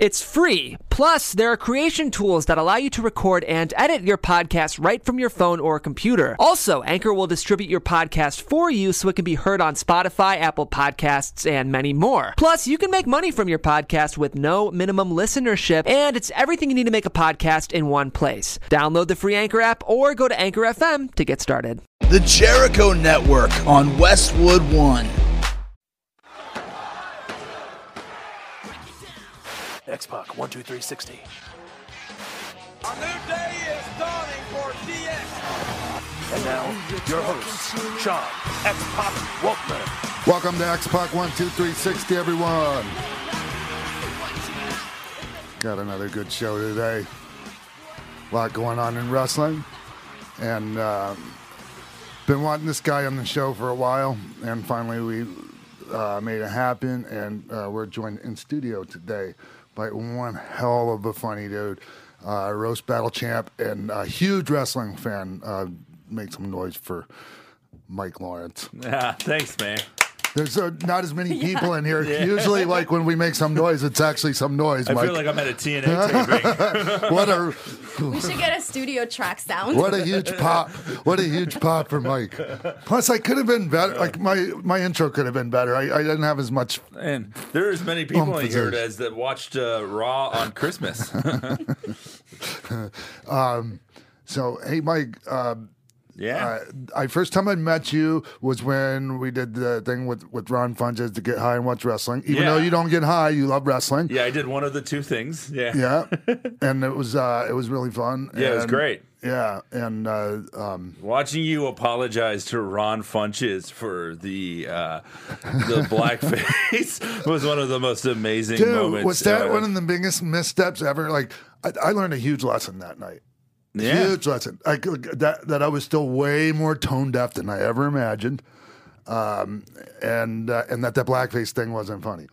It's free. Plus, there are creation tools that allow you to record and edit your podcast right from your phone or computer. Also, Anchor will distribute your podcast for you so it can be heard on Spotify, Apple Podcasts, and many more. Plus, you can make money from your podcast with no minimum listenership, and it's everything you need to make a podcast in one place. Download the free Anchor app or go to Anchor FM to get started. The Jericho Network on Westwood One. X Pac, 1, 2, 3, 60. A new day is dawning for DX. And now, your hosts, Sean X Pac Waltman. Welcome to X Pac 12360, everyone. Got another good show today. A lot going on in wrestling. And um, been wanting this guy on the show for a while. And finally, we uh, made it happen. And uh, we're joined in studio today by one hell of a funny dude, uh, roast battle champ, and a huge wrestling fan. Uh, make some noise for Mike Lawrence. Yeah, thanks, man. There's uh, not as many people in here. Usually, like when we make some noise, it's actually some noise. I Mike. feel like I'm at a TNA taping. what a We should get a studio track sound. what a huge pop! What a huge pop for Mike. Plus, I could have been better. Like my my intro could have been better. I, I didn't have as much. and there are as many people in here as that watched uh, Raw on Christmas. um, So hey, Mike. Um, yeah. uh, I first time I met you was when we did the thing with with Ron Funches to get high and watch wrestling. Even Yeah. though you don't get high, you love wrestling. yeah, I did one of the two things. Yeah. Yeah, and it was uh, it was really fun. Yeah, it was great. Yeah, and uh, um, Watching you apologize to Ron Funches for the uh, the blackface was one of the most amazing Dude, moments. was that uh, one of the biggest missteps ever? Like, I, I learned a huge lesson that night. Yeah. Huge lesson. Like that that I was still way more tone deaf than I ever imagined, um, and uh, and that that blackface thing wasn't funny.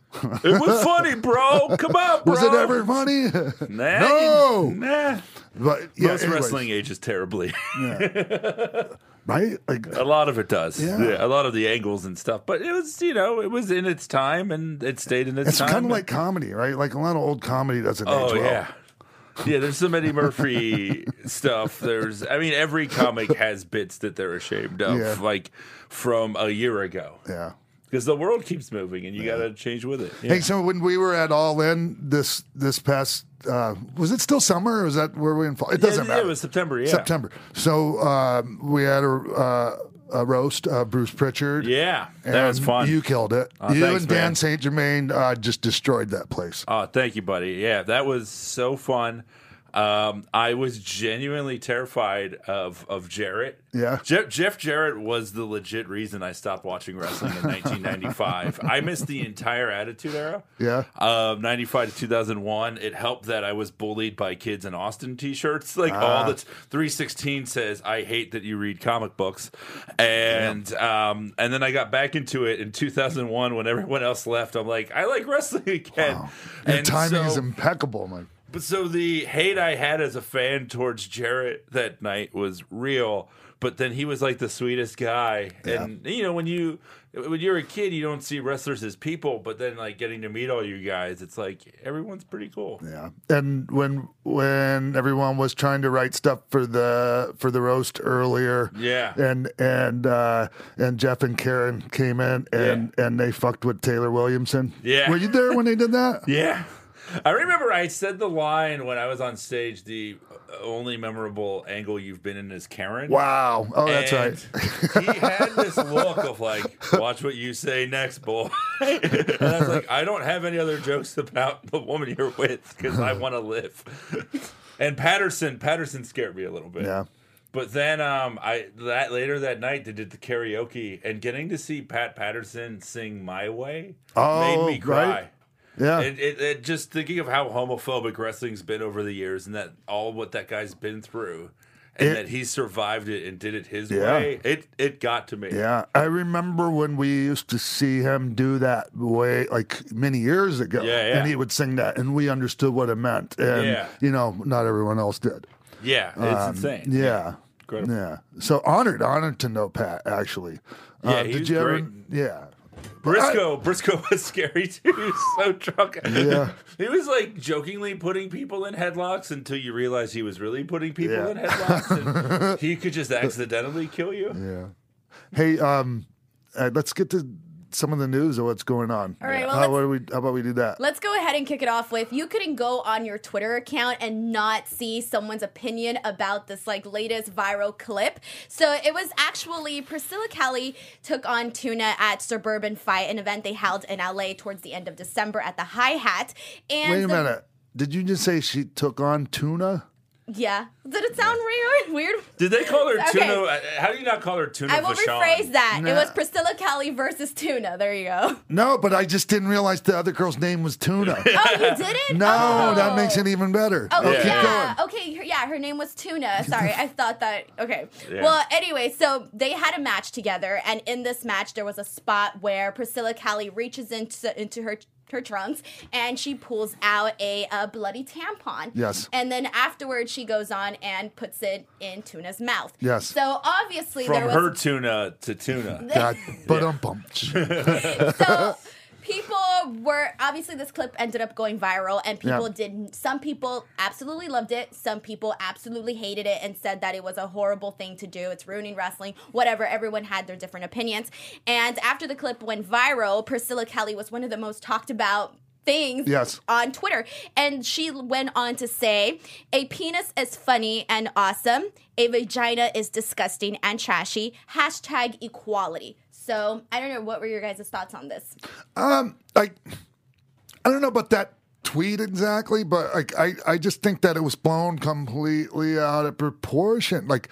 It was funny, bro. Come on, bro. was it ever funny? Nah, No. Nah. but yeah, Most anyways, wrestling ages terribly. right? Like, A lot of it does. Yeah. Yeah. A lot of the angles and stuff. But it was, you know, it was in its time and it stayed in its, it's time. It's kind of like comedy, right? Like a lot of old comedy doesn't Oh, age well. yeah. Yeah, there's some Eddie Murphy stuff. There's, I mean, every comic has bits that they're ashamed of, Yeah. like from a year ago. Yeah. Because the world keeps moving and you got to change with it. Yeah. Hey, so when we were at All In this this past, uh, was it still summer or was that where we in fall? It doesn't yeah, matter. It was September, yeah. September. So um, we had a, uh, a roast, uh, Bruce Pritchard. Yeah, that was fun. You killed it. Oh, you thanks, and Dan man. St. Germain uh, just destroyed that place. Oh, thank you, buddy. Yeah, that was so fun. Um, I was genuinely terrified of of Jarrett. Yeah. Jeff, Jeff Jarrett was the legit reason I stopped watching wrestling in 1995. I missed the entire Attitude Era. Yeah. Um, 95 to 2001. It helped that I was bullied by kids in Austin t-shirts. Like all Ah. the 316 says, "I hate that you read comic books," and um, and then I got back into it in 2001 when everyone else left. I'm like, I like wrestling again. Your And timing is impeccable, Mike. But so the hate I had as a fan towards Jarrett that night was real. But then he was like the sweetest guy, and you know when you when you're a kid, you don't see wrestlers as people. But then like getting to meet all you guys, it's like everyone's pretty cool. Yeah. And when when everyone was trying to write stuff for the for the roast earlier, Yeah. and and uh, and Jeff and Karen came in and and they fucked with Taylor Williamson. Yeah. Were you there when they did that? Yeah. I remember I said the line when I was on stage. The only memorable angle you've been in is Karen. Wow. Oh, that's And right. he had this look of like, watch what you say next, boy. and I was like, I don't have any other jokes about the woman you're with because I want to live. and Patterson, Patterson scared me a little bit. Yeah. But then um, I that later that night they did the karaoke and getting to see Pat Patterson sing "My Way" Oh, made me cry. right. Yeah. It, it, it just thinking of how homophobic wrestling's been over the years, and that all what that guy's been through, and It- that he survived it and did it his Yeah. way. It it got to me. Yeah, I remember when we used to see him do that way, like many years ago. Yeah, yeah. And he would sing that, and we understood what it meant. And, Yeah. you know, not everyone else did. yeah, it's Um, insane. Yeah. Incredible. Yeah. So honored, honored to know Pat. Actually, Uh, Yeah, he did you ever? great. Yeah. Brisco, Brisco was scary too. He was so drunk. Yeah. he was like jokingly putting people in headlocks until you realize he was really putting people Yeah. in headlocks, and he could just accidentally kill you. Yeah. Hey, um, uh, let's get to some of the news of what's going on. All right, well, how, do we, how about we do that? Let's go ahead and kick it off with you couldn't go on your Twitter account and not see someone's opinion about this like latest viral clip. So it was actually Priscilla Kelly took on Tuna at Suburban Fight, an event they held in LA towards the end of December at the Hi Hat. And Wait a the- minute. Did you just say she took on tuna? Yeah. Did it sound weird? Weird. Did they call her Okay. tuna? uh, How do you not call her tuna? I will Vachon? rephrase that. It was Priscilla Kelly versus Tuna. There you go. No, but I just didn't realize the other girl's name was Tuna. Oh, you didn't? no, oh. that makes it even better. Oh, keep yeah. Okay, yeah, her name was Tuna. Sorry, I thought that. Okay. Yeah. Well, anyway, so they had a match together, and in this match, there was a spot where Priscilla Kelly reaches into into her her trunks and she pulls out a, a bloody tampon. Yes. And then afterwards, she goes on and puts it in Tuna's mouth. Yes. So obviously, From there was her tuna to tuna. God, but um, bum. so people were obviously this clip ended up going viral and people Yeah. did some people absolutely loved it some people absolutely hated it and said that it was a horrible thing to do it's ruining wrestling whatever everyone had their different opinions and after the clip went viral priscilla kelly was one of the most talked about things Yes. on Twitter. And she went on to say, a penis is funny and awesome. A vagina is disgusting and trashy. Hashtag equality. So I don't know. What were your guys' thoughts on this? Um, like, I don't know about that tweet exactly, but like, I, I just think that it was blown completely out of proportion. Like,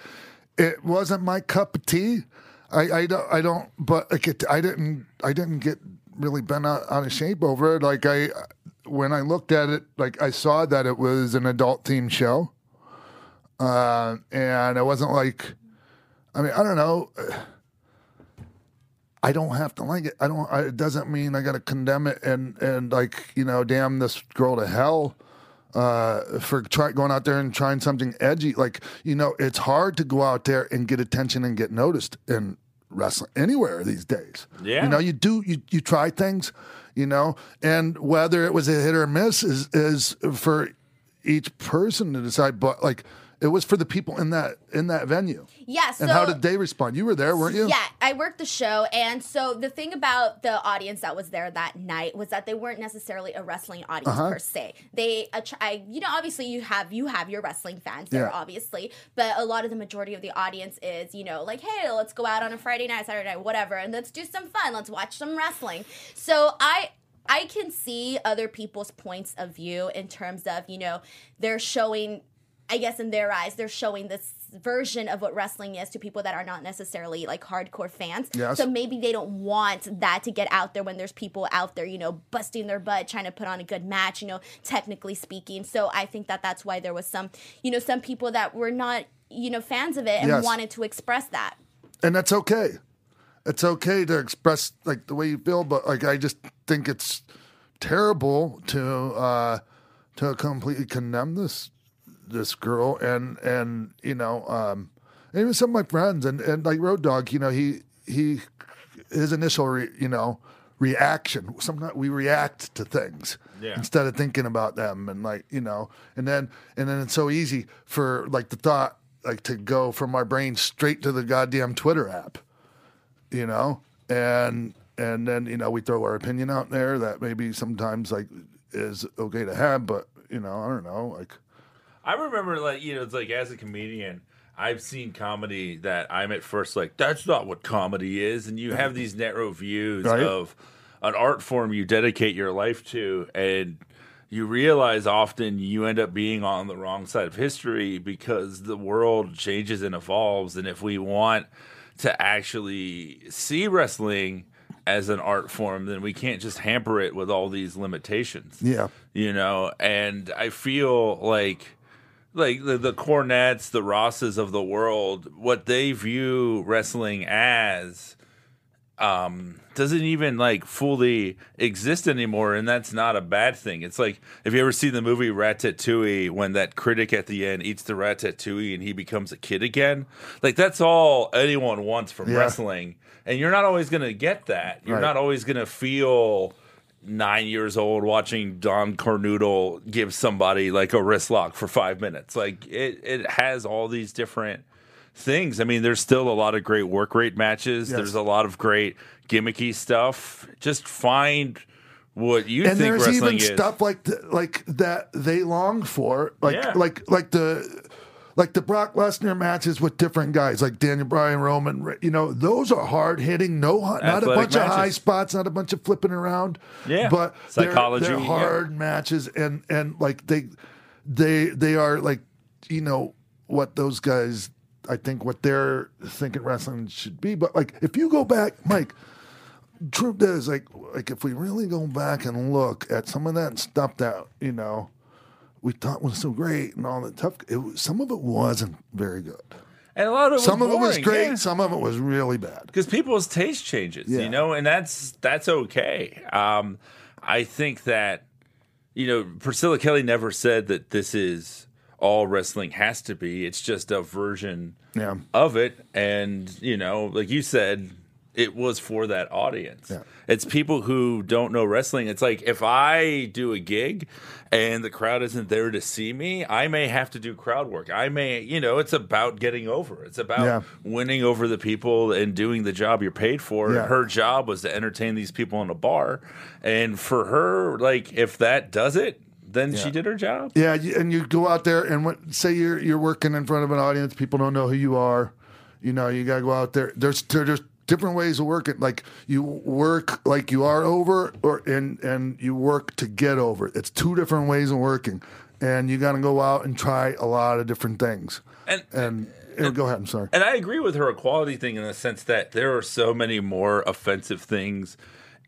it wasn't my cup of tea. I, I don't, I don't, but like, it, I didn't, I didn't get really bent out, out of shape over it. Like, I, when I looked at it, like, I saw that it was an adult themed show. Uh, and it wasn't like, I mean, I don't know. I don't have to like it. I don't. I, it doesn't mean I got to condemn it and and like you know, damn this girl to hell uh, for try, going out there and trying something edgy. Like you know, it's hard to go out there and get attention and get noticed in wrestling anywhere these days. Yeah. you know, you do you you try things, you know, and whether it was a hit or miss is is for each person to decide. But like. It was for the people in that in that venue. Yeah. So And how did they respond? You were there, weren't you? Yeah, I worked the show, and so the thing about the audience that was there that night was that they weren't necessarily a wrestling audience Uh-huh. per se. They, I, you know, obviously you have you have your wrestling fans there, Yeah. obviously, but a lot of the majority of the audience is, you know, like, hey, let's go out on a Friday night, Saturday night, whatever, and let's do some fun. Let's watch some wrestling. So I. I can see other people's points of view in terms of, you know, they're showing I guess in their eyes, they're showing this version of what wrestling is to people that are not necessarily like hardcore fans. Yes. So maybe they don't want that to get out there when there's people out there, you know, busting their butt trying to put on a good match, you know, technically speaking. So I think that that's why there was some, you know, some people that were not, you know, fans of it and Yes. wanted to express that. and that's okay. It's okay to express like the way you feel, but like I just think it's terrible to uh, to completely condemn this this girl and and you know um, and even some of my friends and and like Road Dog, you know he he his initial re, you know reaction. Sometimes we react to things Yeah. instead of thinking about them and like you know and then and then it's so easy for like the thought like to go from our brain straight to the goddamn Twitter app you know and and then you know we throw our opinion out there that maybe sometimes like is okay to have but you know i don't know like I remember, like, you know, it's like as a comedian, I've seen comedy that I'm at first like, that's not what comedy is. And you have these narrow views Right. of an art form you dedicate your life to. And you realize often you end up being on the wrong side of history because the world changes and evolves. And if we want to actually see wrestling as an art form, then we can't just hamper it with all these limitations yeah you know and i feel like like the, the Cornettes the rosses of the world what they view wrestling as um, doesn't even like fully exist anymore, and that's not a bad thing. It's like if you ever see the movie Ratatouille, when that critic at the end eats the ratatouille and he becomes a kid again, like that's all anyone wants from Yeah. wrestling, and you're not always gonna get that. You're Right. not always gonna feel nine years old watching Don Cornoodle give somebody like a wrist lock for five minutes. Like it, it has all these different things. I mean, there's still a lot of great work rate matches. Yes. There's a lot of great gimmicky stuff. Just find what you and think there's even is. stuff like like that they long for, like Yeah. like like the like the Brock Lesnar matches with different guys, like Daniel Bryan, Roman. You know, those are hard hitting. No, not a bunch of high spots, not a bunch of flipping around. Yeah. but they're- Psychology, They're, yeah. hard matches, and and like they they they are like you know what those guys. I think what they're thinking wrestling should be, but like if you go back, Mike, truth is like like if we really go back and look at some of that stuff that you know we thought was so great and all the tough it was, some of it wasn't very good and a lot of it some was of it was great yeah. some of it was really bad because people's taste changes, Yeah. you know, and that's that's okay. Um, I think that you know Priscilla Kelly never said that this is all wrestling has to be. It's just a version Yeah. of it, and you know, like you said, it was for that audience. Yeah. It's people who don't know wrestling. It's like if I do a gig and the crowd isn't there to see me, I may have to do crowd work. I may, you know, it's about getting over. It's about Yeah. winning over the people and doing the job you're paid for. Yeah. Her job was to entertain these people in a bar. And for her, like, if that does it, then she did her job. yeah and you go out there and what, say you're you're working in front of an audience people don't know who you are you know you got to go out there there's there's different ways of working. Like you work like you are over or and and you work to get over. It's two different ways of working. And you got to go out and try a lot of different things. And and, and go ahead i'm sorry. And I agree with her equality thing in the sense that there are so many more offensive things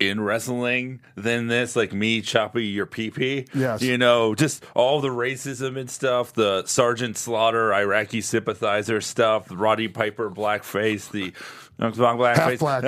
in wrestling than this, like me chopping your pee pee. Yes. You know, just all the racism and stuff, the Sergeant Slaughter, Iraqi sympathizer stuff, Roddy Piper blackface, the blackface. half black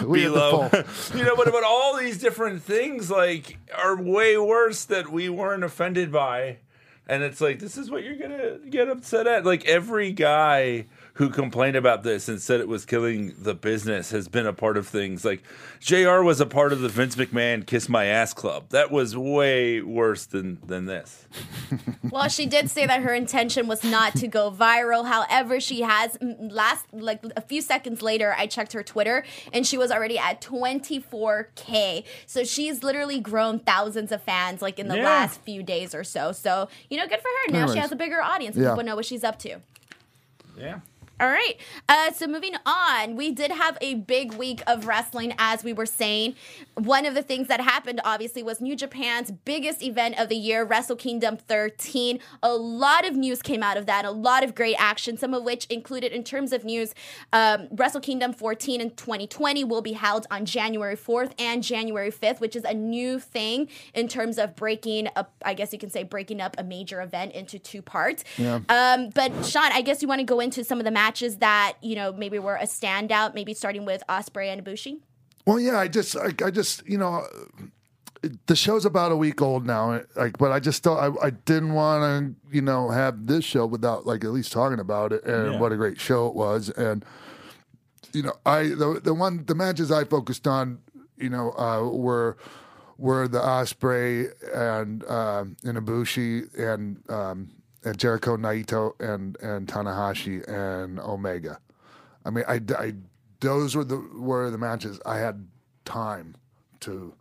we below. you know, but but all these different things like are way worse that we weren't offended by. And it's like this is what you're gonna get upset at. Like every guy who complained about this and said it was killing the business has been a part of things. Like JR was a part of the Vince McMahon Kiss My Ass Club. That was way worse than than this. Well, she did say that her intention was not to go viral. However, she has last like a few seconds later, I checked her Twitter and she was already at 24k. So she's literally grown thousands of fans like in the Yeah. last few days or so. So you know, good for her. Now she has a bigger audience. Yeah. People know what she's up to. Yeah. All right. Uh, so moving on, we did have a big week of wrestling, as we were saying. One of the things that happened, obviously, was New Japan's biggest event of the year, Wrestle Kingdom 13. A lot of news came out of that, a lot of great action, some of which included, in terms of news, um, Wrestle Kingdom 14 in 2020 will be held on January 4th and January 5th, which is a new thing in terms of breaking up, I guess you can say, breaking up a major event into two parts. Um, but Sean, I guess you want to go into some of the matches that you know maybe were a standout, maybe starting with Ospreay and Ibushi. Well, yeah, I just, I, I just, you know, the show's about a week old now. Like, but I just thought I, I didn't want to, you know, have this show without like at least talking about it and Yeah. what a great show it was. And you know, I the the one the matches I focused on, you know, uh, were were the Ospreay and um and Ibushi and um, and Jericho Naito and and Tanahashi and Omega. I mean, I, I those were the were the matches I had time to,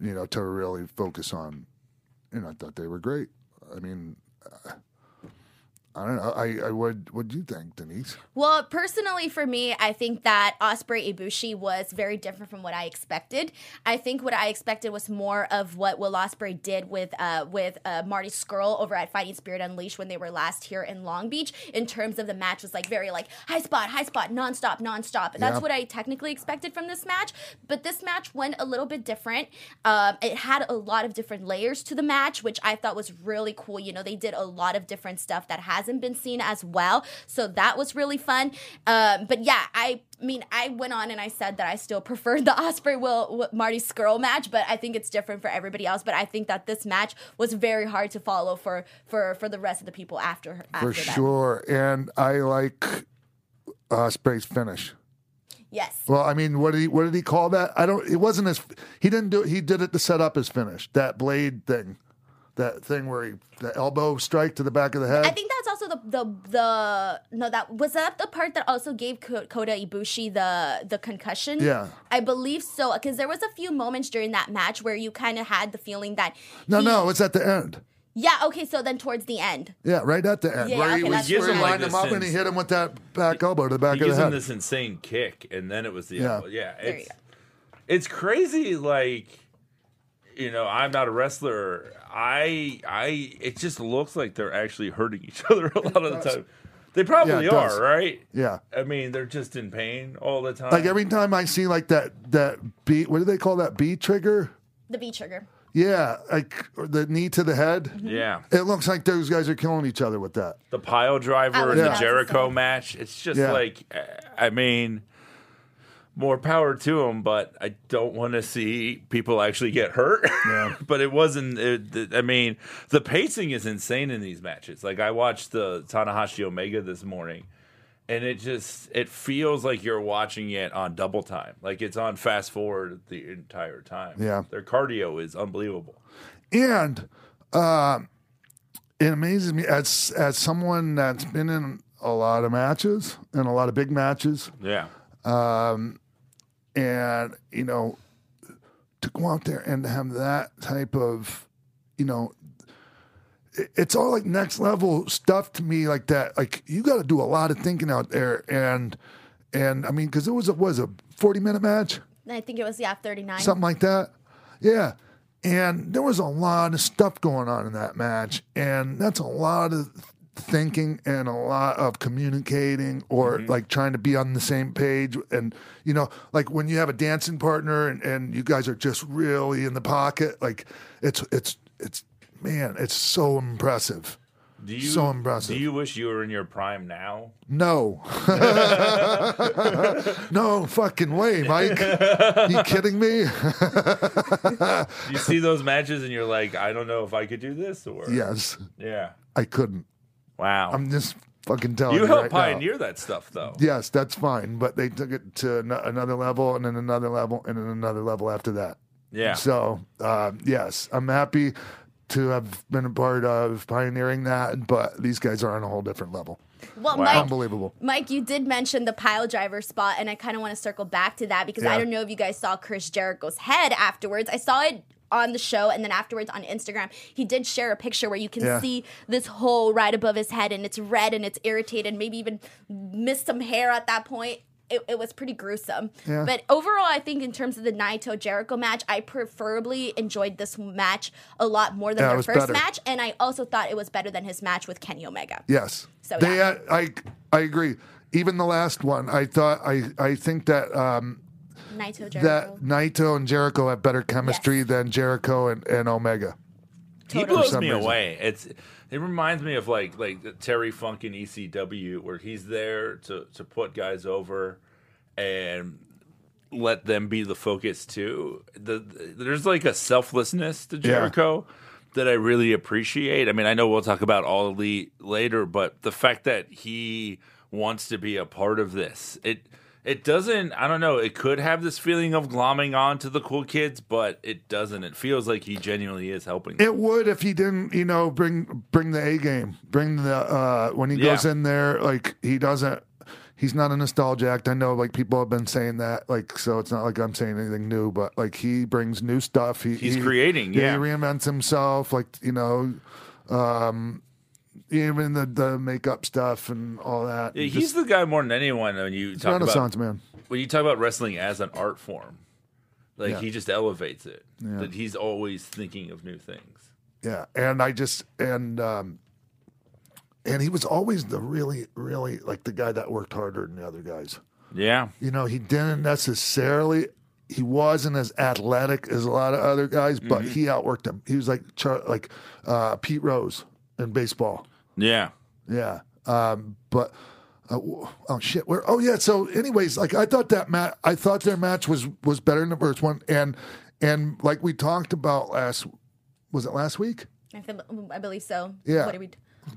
you know, to really focus on. and I thought they were great. I mean, uh, I don't know. I, I would. What do you think, Denise? Well, personally for me, I think that Ospreay Ibushi was very different from what I expected. I think what I expected was more of what Will Ospreay did with uh, with uh, Marty Scurll over at Fighting Spirit Unleashed when they were last here in Long Beach. In terms of the match, was like very like high spot, high spot, nonstop, nonstop. That's Yeah. what I technically expected from this match. But this match went a little bit different. Um, it had a lot of different layers to the match, which I thought was really cool. You know, they did a lot of different stuff that has hasn't been seen as well. So that was really fun. Um, but yeah, I mean, I went on and I said that I still preferred the Ospreay Will Marty Scurll match, but I think it's different for everybody else. But I think that this match was very hard to follow for for for the rest of the people after after for that. sure. And I like Ospreay's finish. Yes. Well, I mean, what did he what did he call that? I don't. It wasn't as he didn't do. He did it to set up his finish. That blade thing, that thing where he the elbow strike to the back of the head. I think that's also the the the no that was that the part that also gave Kota Ibushi the the concussion. Yeah. I believe so because there was a few moments during that match where you kind of had the feeling that no, he- no, it's at the end. yeah okay so then towards the end Yeah, right at the end Yeah, where he was that's gives where he him, like, lined him this up and he hit him with that back elbow to the back He of gives the him head. this insane kick, and then it was the Yeah. elbow. yeah. There you It's, go. it's crazy. Like, you know, I'm not a wrestler. I, I, it just looks like they're actually hurting each other a lot of the time. They probably Yeah, it does. are, right? yeah. I mean, they're just in pain all the time. Like every time I see like that that B what do they call that V-Trigger? the V-Trigger Yeah, like or the knee to the head. yeah, It looks like those guys are killing each other with that. the pile driver was and the Jericho match. It's just Yeah. like, uh, I mean, more power to them, but I don't want to see people actually get hurt. Yeah. but it wasn't. It, I mean, the pacing is insane in these matches. Like I watched the Tanahashi Omega this morning. And it just it feels like you're watching it on double time, like it's on fast forward the entire time. Yeah. their cardio is unbelievable. And uh, it amazes me as as someone that's been in a lot of matches and a lot of big matches, Yeah, and you know, to go out there and have that type of, you know, it's all like next level stuff to me like that. Like you got to do a lot of thinking out there, and and I mean, because it was a was a forty minute match. I think it was yeah 39 something like that. Yeah. And there was a lot of stuff going on in that match. And that's a lot of thinking and a lot of communicating or mm-hmm. like trying to be on the same page. And, you know, like when you have a dancing partner and, and you guys are just really in the pocket, like it's, it's, it's, man, it's so impressive. do you So impressive. Do you wish you were in your prime now? No. no fucking way, Mike. you kidding me? you see those matches and you're like, I don't know if I could do this or yes. yeah. I couldn't. Wow. I'm just fucking telling you. you helped right now. pioneer that stuff though. Yes, that's fine, but they took it to an- another level, and then another level, and then another level after that. Yeah. So, uh, yes, I'm happy to have been a part of pioneering that, but these guys are on a whole different level. well Wow. Mike Unbelievable. Mike, you did mention the pile driver spot, and I kind of want to circle back to that because I don't know if you guys saw Chris Jericho's head afterwards. I saw it on the show, and then afterwards on Instagram, he did share a picture where you can Yeah. see this hole right above his head, and it's red and it's irritated, maybe even missed some hair at that point. It, it was pretty gruesome. Yeah. But overall, I think in terms of the Naito Jericho match, I preferably enjoyed this match a lot more than Yeah, their first better. match, and I also thought it was better than his match with Kenny Omega. Yes. So, they, yeah. uh, I, I agree. Even the last one, I thought, I, I think that um, Naito Jericho. that Naito and Jericho have better chemistry Yes. than Jericho and, and Omega. He Totally. blows some me reason. away. It's it reminds me of like like the Terry Funk in ECW where he's there to to put guys over and let them be the focus too. The, the- there's like a selflessness to Jericho that I really appreciate. I mean, I know we'll talk about all elite later, but the fact that he wants to be a part of this, it it doesn't. I don't know. It could have this feeling of glomming on to the cool kids, but it doesn't. It feels like he genuinely is helping. them. It would if he didn't, you know, bring bring the A game, bring the uh when he goes in there, like he doesn't. He's not a nostalgia act. I know, like people have been saying that, like so. It's not like I'm saying anything new, but like he brings new stuff. He, He's he- creating, yeah. he reinvents himself. Like you know, um, even the the makeup stuff and all that. Yeah, Just- he's the guy more than anyone when you talk about man. when you talk about wrestling as an art form. Like Yeah. he just elevates it. That he's always thinking of new things. Yeah, and I just and um and he was always the really really like the guy that worked harder than the other guys. Yeah. You know, he didn't necessarily he wasn't as athletic as a lot of other guys, but Mm-hmm. he outworked them. He was like like uh, Pete Rose in baseball. Yeah. Yeah. Um, but uh, oh shit. Where? Oh yeah. So, anyways, like I thought that match. I thought their match was was better than the first one, and and like we talked about last. Was it last week? I, feel, I believe so. Yeah. What did we?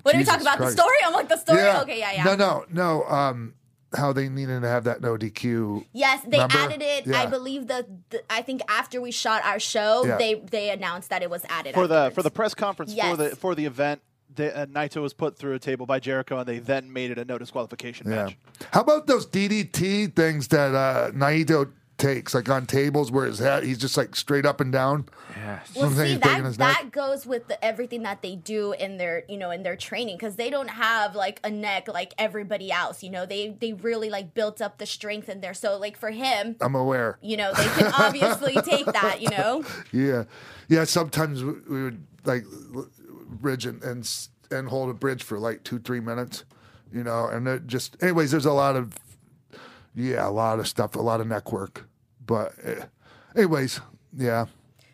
What did we talk about? Christ. The story? I'm like the story. Yeah. Okay, yeah, yeah. No, no, no. Um, how they needed to have that no DQ. Yes, they Remember? added it. I believe the, the. I think after we shot our show, Yeah. they they announced that it was added for the for the press conference Yes. for the for the event. The, uh, Naito was put through a table by Jericho, and they then made it a no disqualification Yeah. match. How about those DDT things that uh, Naito takes, like on tables where his head, he's just like straight up and down. Yeah. Well, Something see that that goes with the, everything that they do in their you know in their training because they don't have like a neck like everybody else. You know they they really like built up the strength in there. So like for him, I'm aware. you know they can obviously take that. You know. Yeah, yeah. Sometimes we we would like l- bridge and and, and hold a bridge for like two three minutes, you know. And it just, anyways, there's a lot of yeah, a lot of stuff, a lot of neck work. But eh, anyways, yeah.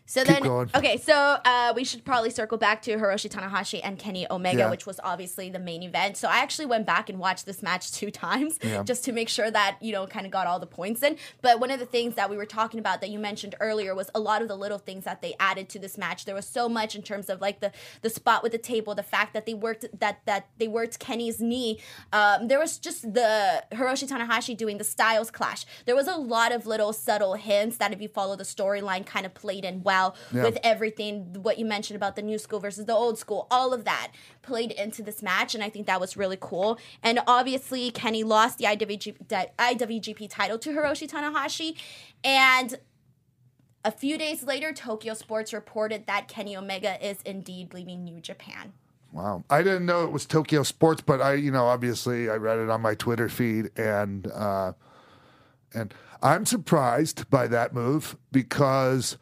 So Keep then, going. okay, so uh, we should probably circle back to Hiroshi Tanahashi and Kenny Omega, Yeah. which was obviously the main event. So I actually went back and watched this match two times Yeah. just to make sure that you know kind of got all the points in. But one of the things that we were talking about that you mentioned earlier was a lot of the little things that they added to this match. There was so much in terms of like the the spot with the table, the fact that they worked that that they worked Kenny's knee. Um, there was just the Hiroshi Tanahashi doing the Styles clash. There was a lot of little subtle hints that if you follow the storyline, kind of played in well Yeah. with everything what you mentioned about the new school versus the old school. All of that played into this match, and I think that was really cool. And obviously, Kenny lost the IWGP, IWGP title to Hiroshi Tanahashi, and. A few days later, Tokyo Sports reported that Kenny Omega is indeed leaving New Japan. Wow. I didn't know it was Tokyo Sports, but I, you know, obviously I read it on my Twitter feed and uh and I'm surprised by that move because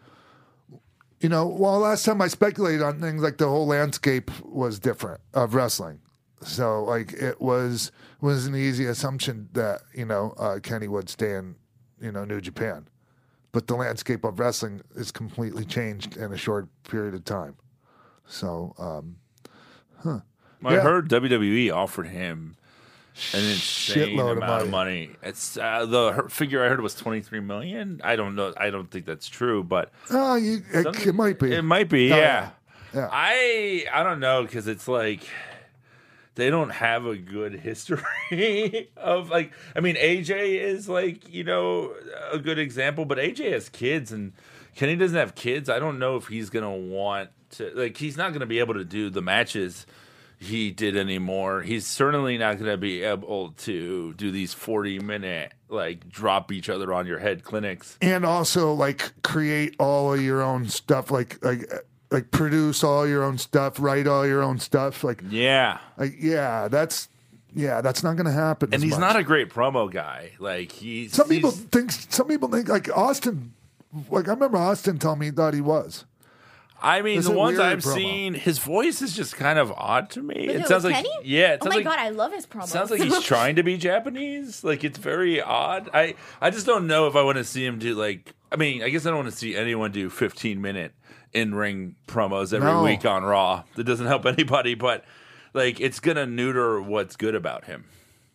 you know, well last time I speculated on things like the whole landscape was different of wrestling. So like it was was an easy assumption that, you know, uh Kenny would stay in, you know, New Japan. But the landscape of wrestling is completely changed in a short period of time. So, um I Yeah. heard WWE offered him an insane Shitload of amount of money. money. It's uh, the her- figure I heard was twenty three million. I don't know. I don't think that's true, but Oh, you, it, it might be. It might be, Oh, yeah. yeah. I I don't know because it's like they don't have a good history of like. I mean, AJ is like you know a good example, but AJ has kids and Kenny doesn't have kids. I don't know if he's gonna want to like. He's not gonna be able to do the matches he did anymore. He's certainly not going to be able to do these 40 minute like drop each other on your head clinics. and also like create all of your own stuff, like like like produce all your own stuff, write all your own stuff. Like Yeah. like yeah, that's yeah, that's not going to happen. And he's much. not a great promo guy. Like he's Some people he's- think. Some people think like Austin. Like I remember Austin telling me he thought he was. I mean, It's the a ones weird I've promo. seen, his voice is just kind of odd to me. With it who, sounds with like Kenny? yeah, it Oh sounds my like god, I love his promos. sounds like he's trying to be Japanese. Like it's very odd. I I just don't know if I want to see him do like. I mean, I guess I don't want to see anyone do 15 minute in ring promos every No. week on Raw. That doesn't help anybody. But like, it's gonna neuter what's good about him.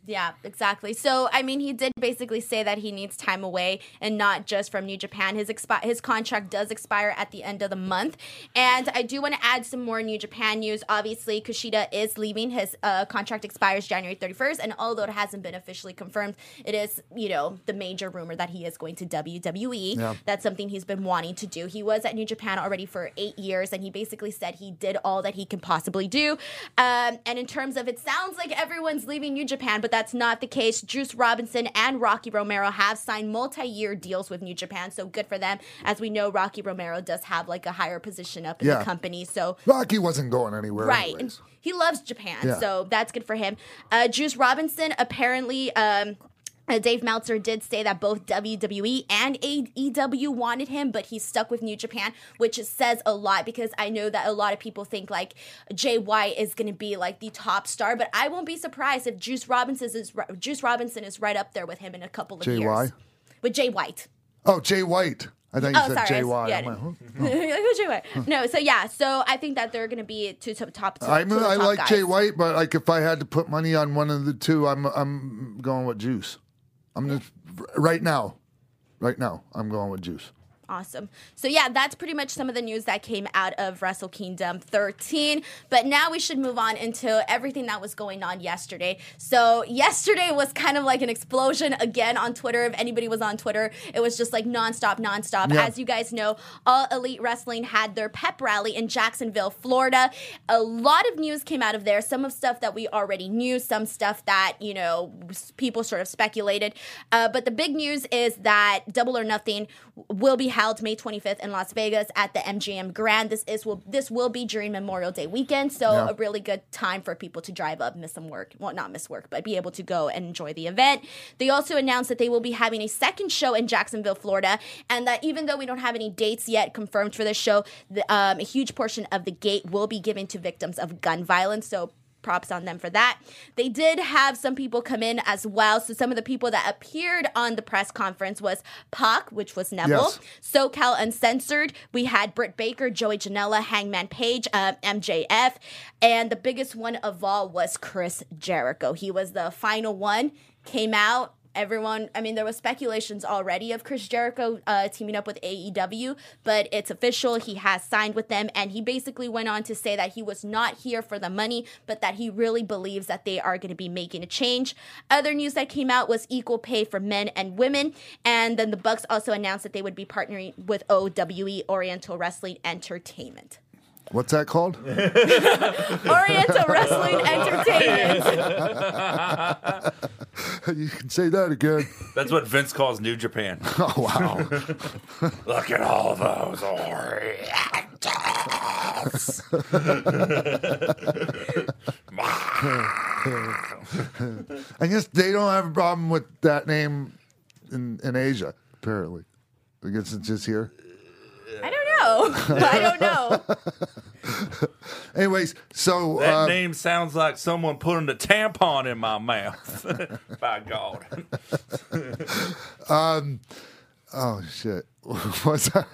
Yeah, exactly. So, I mean, he did basically say that he needs time away and not just from New Japan. His expi- his contract does expire at the end of the month. And I do want to add some more New Japan news. Obviously, Kushida is leaving. His uh, contract expires January 31st. And although it hasn't been officially confirmed, it is, you know, the major rumor that he is going to WWE. Yeah. That's something he's been wanting to do. He was at New Japan already for eight years, and he basically said he did all that he can possibly do. Um, and in terms of it sounds like everyone's leaving New Japan, but that's not the case. Juice Robinson and Rocky Romero have signed multi-year deals with New Japan, so good for them. As we know, Rocky Romero does have like a higher position up in Yeah. the company, so Rocky wasn't going anywhere. Right. And anyways. he loves Japan, Yeah. so that's good for him. Uh, Juice Robinson apparently. Um, Uh, Dave Meltzer did say that both WWE and AEW wanted him, but he's stuck with New Japan, which says a lot because I know that a lot of people think like Jay White is going to be like the top star, but I won't be surprised if Juice Robinson is Juice Robinson is right up there with him in a couple of Jay years. With Jay White. Oh, Jay White. I think you Oh, said sorry, JY. yeah, I'm like, huh? Oh. Who's Jay White? No, so yeah, so I think that they're going to be two top top. I two mean, the I like guys. Jay White, but like if I had to put money on one of the two, I'm I'm going with Juice. I'm just right now, right now. I'm going with Juice. Awesome. So yeah, that's pretty much some of the news that came out of Wrestle Kingdom 13. But now we should move on into everything that was going on yesterday. So yesterday was kind of like an explosion again on Twitter. If anybody was on Twitter, it was just like nonstop, nonstop. Yeah. As you guys know, All Elite Wrestling had their pep rally in Jacksonville, Florida. A lot of news came out of there. Some of stuff that we already knew, some stuff that you know people sort of speculated. Uh, but the big news is that Double or Nothing will be held May 25th in Las Vegas at the MGM Grand. This is will this will be during Memorial Day weekend, so Yeah. a really good time for people to drive up, miss some work, well not miss work, but be able to go and enjoy the event. They also announced that they will be having a second show in Jacksonville, Florida, and that even though we don't have any dates yet confirmed for this show, the, um, a huge portion of the gate will be given to victims of gun violence. So props on them for that. They did have some people come in as well. So some of the people that appeared on the press conference was Pac, which was Neville, Yes. SoCal Uncensored. We had Britt Baker, Joey Janela, Hangman Page, uh, MJF, and the biggest one of all was Chris Jericho. He was the final one. Came out. Everyone, I mean, there was speculations already of Chris Jericho uh, teaming up with AEW, but it's official. He has signed with them, and he basically went on to say that he was not here for the money, but that he really believes that they are going to be making a change. Other news that came out was equal pay for men and women, and then the Bucks also announced that they would be partnering with OWE Oriental Wrestling Entertainment. What's that called? Oriental Wrestling Entertainment. you can say that again. That's what Vince calls New Japan. Oh wow. Look at all those Orientals. I guess they don't have a problem with that name in in Asia. Apparently, I guess it's just here. I don't know. I don't know. Anyways, so That uh, name sounds like someone putting a tampon in my mouth. By God. um, oh shit, what's that?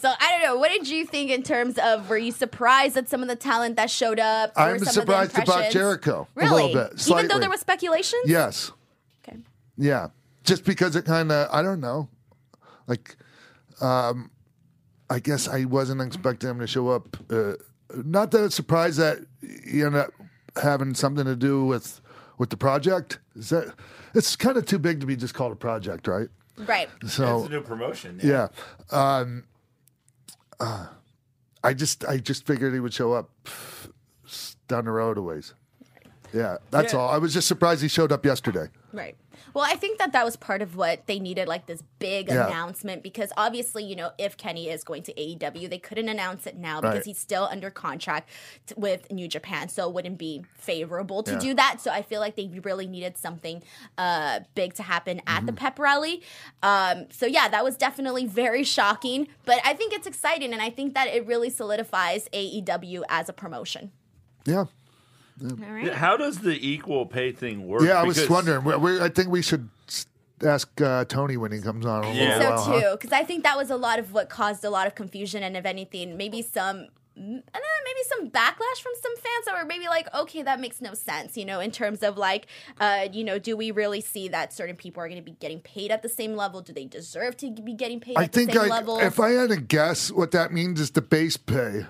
So I don't know. What did you think in terms of? Were you surprised at some of the talent that showed up? Or I'm some surprised of the about impressions? Jericho a Really? little bit, Even though there was speculation. Yes, Okay. yeah, just because it kind of I don't know, like, um, I guess I wasn't expecting him to show up. Uh, not that it's surprised that he ended up having something to do with with the project. Is that it's kind of too big to be just called a project, right? Right. So It's a new promotion. Yeah. Um, uh, I just I just figured he would show up down the road a ways. Yeah, that's Yeah. all. I was just surprised he showed up yesterday. Right. Well, I think that that was part of what they needed, like this big Yeah. announcement, because obviously, you know, if Kenny is going to AEW, they couldn't announce it now because Right. he's still under contract t- with New Japan, so it wouldn't be favorable to Yeah. do that. So I feel like they really needed something uh, big to happen at Mm-hmm. the pep rally. Um, so yeah, that was definitely very shocking, but I think it's exciting, and I think that it really solidifies AEW as a promotion. Yeah. All right. How does the equal pay thing work? Yeah, I was Because- wondering. We, we, I think we should s- ask uh, Tony when he comes on. in a Yeah. little so while, huh? too because i think that was a lot of what caused a lot of confusion and if anything maybe some mm, uh, maybe some backlash from some fans that were maybe like okay that makes no sense you know in terms of like uh, you know do we really see that certain people are going to be getting paid at the same level do they deserve to be getting paid I at the think same I, level if I had to guess, what that means is the base pay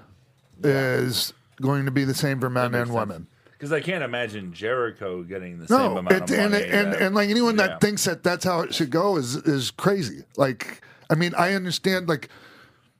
is going to be the same for men and women. Because I can't imagine Jericho getting the same amount of and, money. and, that- and like anyone Yeah. that thinks that that's how it should go is is crazy. Like, I mean, I understand like,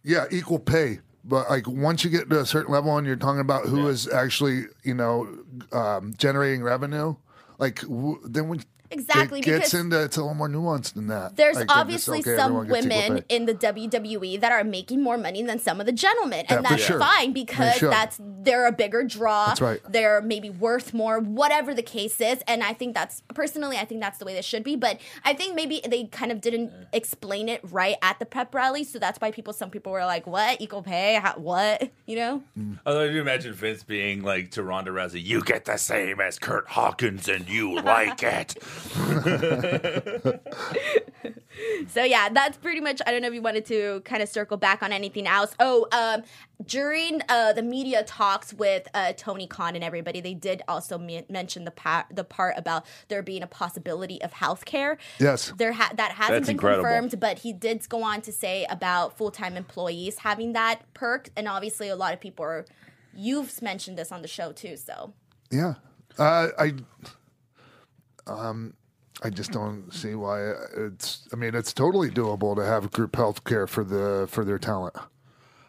yeah, equal pay, but like once you get to a certain level and you're talking about who is actually you know um, generating revenue, like w- then when Exactly, it gets because into it's a little more nuanced than that. There's Like, they're just, obviously okay, some everyone gets equal women in the WWE that are making more money than some of the gentlemen, and for that's sure. fine because should. that's they're a bigger draw. That's right. They're maybe worth more, whatever the case is, and I think that's personally, I think that's the way this should be. But I think maybe they kind of didn't explain it right at the prep rally, so that's why people, some people were like, "What equal pay? How, what?" You know? Mm. Although I do imagine Vince being like to Ronda Rousey, "You get the same as Kurt Hawkins, and you like it." So yeah, that's pretty much. I don't know if you wanted to kind of circle back on anything else. Oh, um, during uh, the media talks with uh, Tony Khan and everybody, they did also me- mention the pa- the part about there being a possibility of health care. Yes. There ha- that hasn't That's been incredible. confirmed, but he did go on to say about full time employees having that perk, and obviously a lot of people are. You've mentioned this on the show too, so Yeah, uh, I, um, I just don't see why it's. I mean, it's totally doable to have group health care for the for their talent.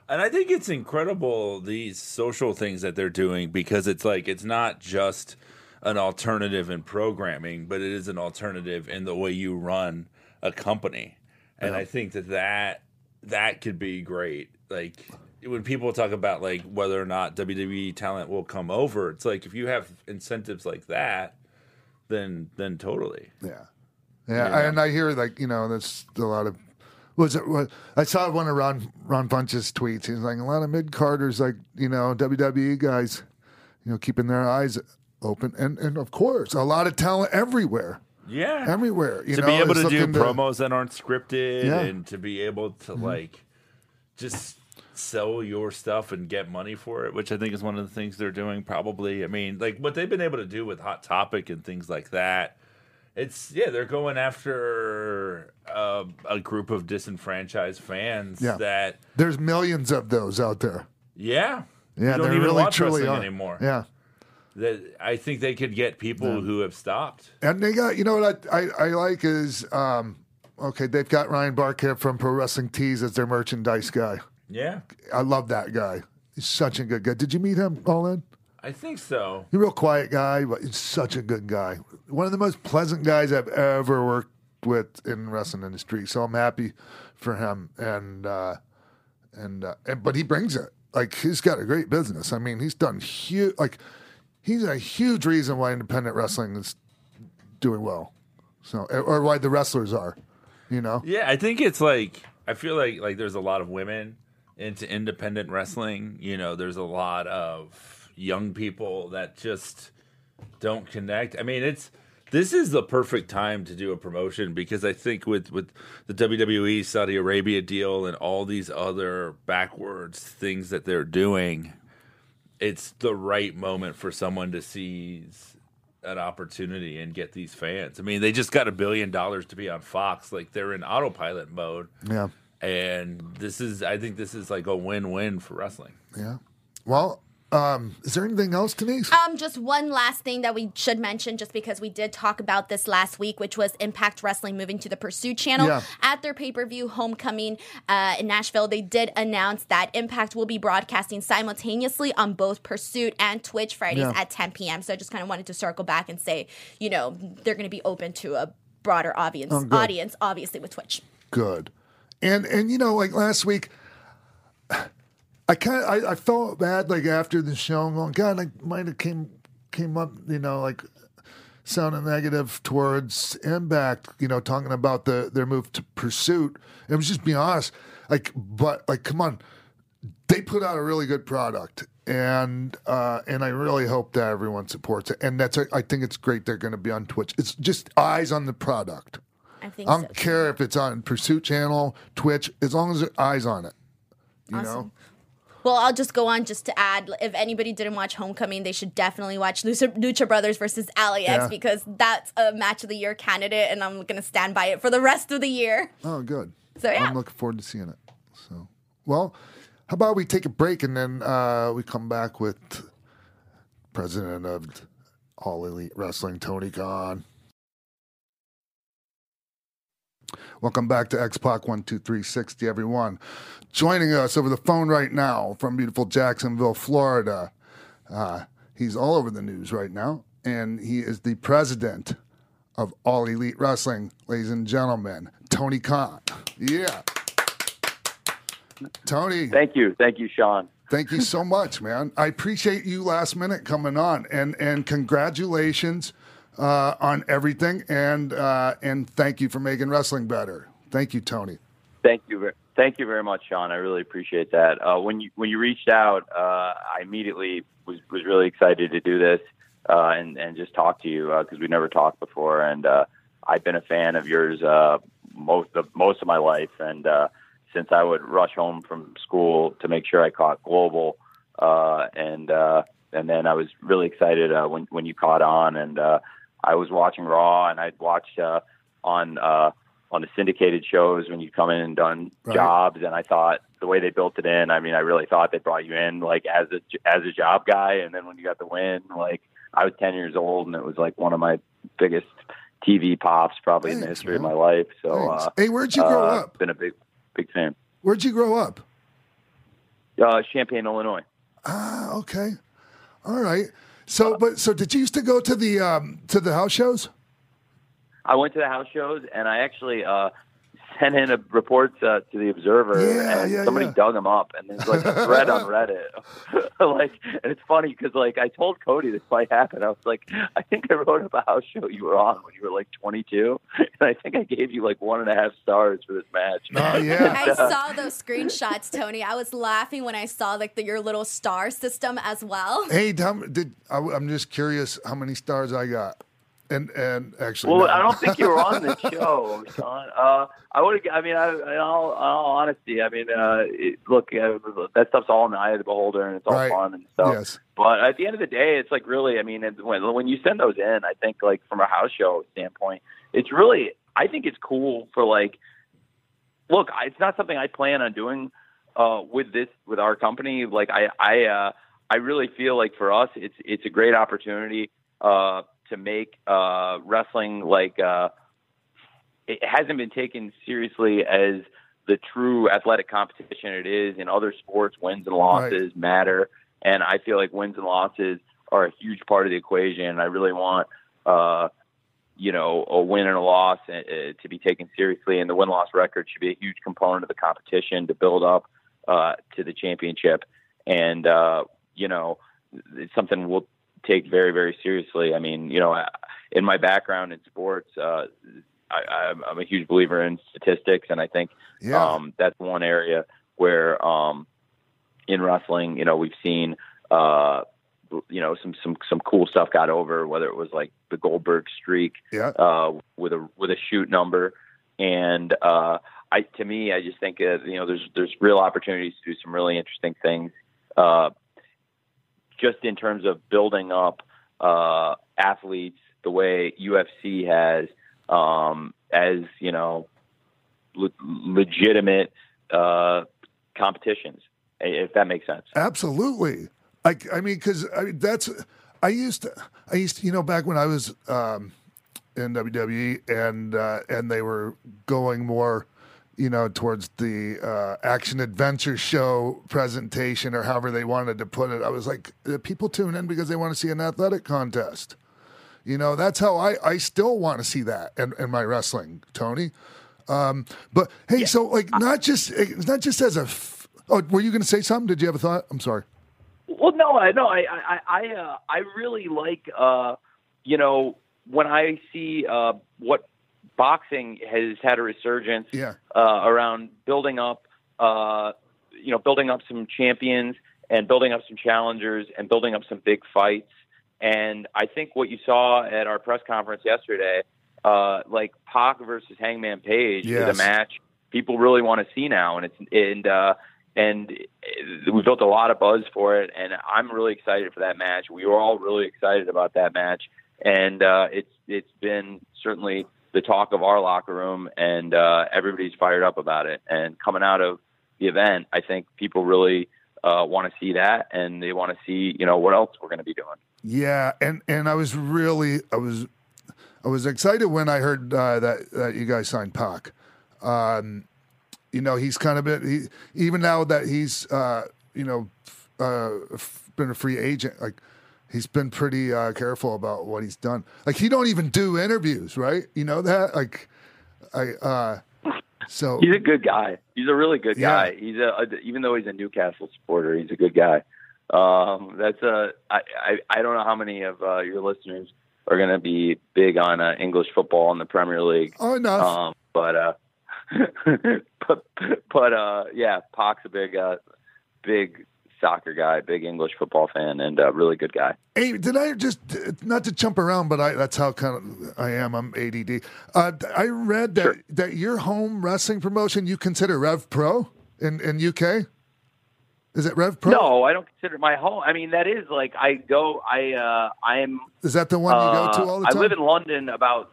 And I think it's incredible these social things that they're doing because it's like it's not just an alternative in programming, but it is an alternative in the way you run a company. And I think that that that could be great. Like when people talk about like whether or not WWE talent will come over, it's like if you have incentives like that, then then totally. Yeah, yeah, and I hear like you know, there's a lot of. Was it? What, I saw one of Ron Ron Bunch's tweets. He's like a lot of mid carders, like you know, WWE guys, you know, keeping their eyes open, and and of course, a lot of talent everywhere, Yeah. everywhere. You to know, be able to do promos that aren't scripted Yeah. and to be able to mm-hmm. like just sell your stuff and get money for it, which I think is one of the things they're doing probably. I mean, like what they've been able to do with Hot Topic and things like that. It's yeah, they're going after uh, a group of disenfranchised fans Yeah. that There's millions of those out there. yeah, Yeah, they even really truly are anymore. Yeah. that I think they could get people who have stopped. And they got, you know what I, I, I like is, um, okay, they've got Ryan Barkan from Pro Wrestling Tees as their merchandise guy. Yeah, I love that guy. He's such a good guy. Did you meet him, all in? I think so. He's a real quiet guy, but he's such a good guy. One of the most pleasant guys I've ever worked with in the wrestling industry. So I'm happy for him. And, uh, and, uh, and but he brings it. Like he's got a great business. I mean, he's done huge. Like he's a huge reason why independent wrestling is doing well. So or why the wrestlers are. You know. Yeah, I think it's like I feel like like there's a lot of women into independent wrestling. You know, there's a lot of young people that just don't connect. I mean, it's this is the perfect time to do a promotion because I think with with the WWE Saudi Arabia deal and all these other backwards things that they're doing, it's the right moment for someone to seize an opportunity and get these fans. I mean, they just got a billion dollars to be on Fox. Like they're in autopilot mode. Yeah. And this is I think this is like a win-win for wrestling. Yeah. Well, um, is there anything else, Denise? Um, just one last thing that we should mention, just because we did talk about this last week, which was Impact Wrestling moving to the Pursuit channel Yeah. at their pay per view Homecoming uh, in Nashville. They did announce that Impact will be broadcasting simultaneously on both Pursuit and Twitch Fridays Yeah. at 10 p.m. So I just kind of wanted to circle back and say, you know, they're going to be open to a broader audience, Oh, audience, obviously with Twitch. good. And and you know, like last week, I kind of I, I felt bad like after the show. I'm going, God, I might have came came up, you know, like sounding negative towards Impact. You know, talking about the their move to Pursuit. It was just being honest, like, but like, come on, they put out a really good product. And uh, and I really hope that everyone supports it. And that's I think it's great they're going to be on Twitch. It's just eyes on the product. I think I don't care if it's on Pursuit Channel, Twitch, as long as there's eyes on it. You know? Well, I'll just go on just to add if anybody didn't watch Homecoming, they should definitely watch Lucha, Lucha Brothers versus LAX Yeah. because that's a match of the year candidate, and I'm going to stand by it for the rest of the year. Oh, good. So, yeah. I'm looking forward to seeing it. So, well, how about we take a break and then uh, we come back with President of All Elite Wrestling, Tony Khan. Welcome back to X Pac One Two Three Sixty, everyone. Joining us over the phone right now from beautiful Jacksonville, Florida. Uh, he's all over the news right now, and he is the president of All Elite Wrestling, ladies and gentlemen, Tony Khan. Yeah. Tony, Thank you. Thank you, Sean. thank you so much, man. I appreciate you last minute coming on, and and congratulations uh, on everything, and uh, and thank you for making wrestling better. Thank you, Tony. Thank you. Thank you very much, Sean. I really appreciate that. Uh, when you when you reached out, uh, I immediately was was really excited to do this uh, and and just talk to you because we never talked before, and uh, I've been a fan of yours uh, most of most of my life, and uh, since I would rush home from school to make sure I caught Global, uh, and uh, and then I was really excited uh, when when you caught on, and uh, I was watching Raw, and I'd watch uh, on uh, on the syndicated shows when you come in and done Right. jobs, and I thought the way they built it in, I mean, I really thought they brought you in like as a as a job guy, and then when you got the win, like I was ten years old, and it was like one of my biggest TV pops probably in the Thanks, history of my life. So, uh, hey, where'd you grow uh, up? Been a big big fan. Where'd you grow up? Uh, Champaign, Illinois. Ah, okay. All right. So, but so did you used to go to the um, to the house shows? I went to the house shows, and I actually uh, sent in a report uh, to the Observer, Yeah, and yeah, somebody yeah. dug him up, and there's like a thread on Reddit. like, and it's funny because like I told Cody this might happen. I was like, I think I wrote up a house show you were on when you were like 22, and I think I gave you like one and a half stars for this match. Oh yeah. I saw those screenshots, Tony. I was laughing when I saw like the, your little star system as well. hey, Tom, did I, I'm just curious how many stars I got, and and actually, Well, no. I don't think you were on the show, Sean. Uh, I would. I mean, I, in all, in all honesty, I mean, uh, it, look, uh, that stuff's all in the eye of the beholder, and it's all Right. fun and stuff. Yes. But at the end of the day, it's like really. I mean, when when you send those in, I think like from a house show standpoint, it's really. I think it's cool for like. Look, I, it's not something I plan on doing uh, with this with our company. Like I, I, uh, I really feel like for us, it's it's a great opportunity uh, to make uh, wrestling like. Uh, it hasn't been taken seriously as the true athletic competition it is in other sports. Wins and losses matter, and I feel like wins and losses are a huge part of the equation. I really want, uh, you know, a win and a loss uh, to be taken seriously, and the win loss record should be a huge component of the competition to build up uh, to the championship. And uh, you know, it's something we'll take very, very seriously. I mean, you know, I- in my background in sports, uh, I, I'm, I'm a huge believer in statistics, and I think Yeah. um, that's one area where um, in wrestling, you know, we've seen uh, you know some some some cool stuff got over, whether it was like the Goldberg streak yeah. uh, with a with a shoot number, and uh, I to me, I just think uh, you know there's there's real opportunities to do some really interesting things, uh, just in terms of building up uh, athletes the way UFC has, um, as you know, le- legitimate uh, competitions, if that makes sense. Absolutely. I, I mean, because I mean, that's I used to I used to, you know back when I was um, in WWE and uh, and they were going more you know towards the uh, action adventure show presentation or however they wanted to put it. I was like, people tune in because they want to see an athletic contest. You know, that's how I, I still want to see that in, in my wrestling, Tony. Um, but hey, so like not just it's not just as a f- oh, were you going to say something? Did you have a thought? I'm sorry. Well, no, I no, I I I uh, I really like uh, you know when I see uh, what boxing has had a resurgence Yeah. uh, around building up uh, you know building up some champions and building up some challengers and building up some big fights. And I think what you saw at our press conference yesterday, uh, like Pac versus Hangman Page, is a match people really want to see now, and it's and uh, and we built a lot of buzz for it, and I'm really excited for that match. We were all really excited about that match, and uh, it's it's been certainly the talk of our locker room, and uh, everybody's fired up about it. And coming out of the event, I think people really uh, want to see that, and they want to see you know what else we're going to be doing. Yeah, and and I was really I was I was excited when I heard uh, that that you guys signed Pac. Um, you know, he's kind of been he, even now that he's uh, you know uh, been a free agent. Like he's been pretty uh, careful about what he's done. Like he don't even do interviews, right? You know that? Like I uh, so He's a good guy. He's a really good Yeah. guy. He's a, a even though he's a Newcastle supporter, he's a good guy. Um, that's a I, I I don't know how many of uh, your listeners are going to be big on uh, English football in the Premier League. oh enough. Um, but uh, but but uh, yeah, Pac's a big uh, big soccer guy, big English football fan, and a really good guy. Hey, did I just not to jump around, but I that's how kind of I am. I'm ADD. Uh, I read that Sure. that your home wrestling promotion you consider Rev Pro in in UK. Is it Rev Pro? No, I don't consider my home. I mean, that is like I go. I uh, I'm. Is that the one you go to uh, all the I live in London about.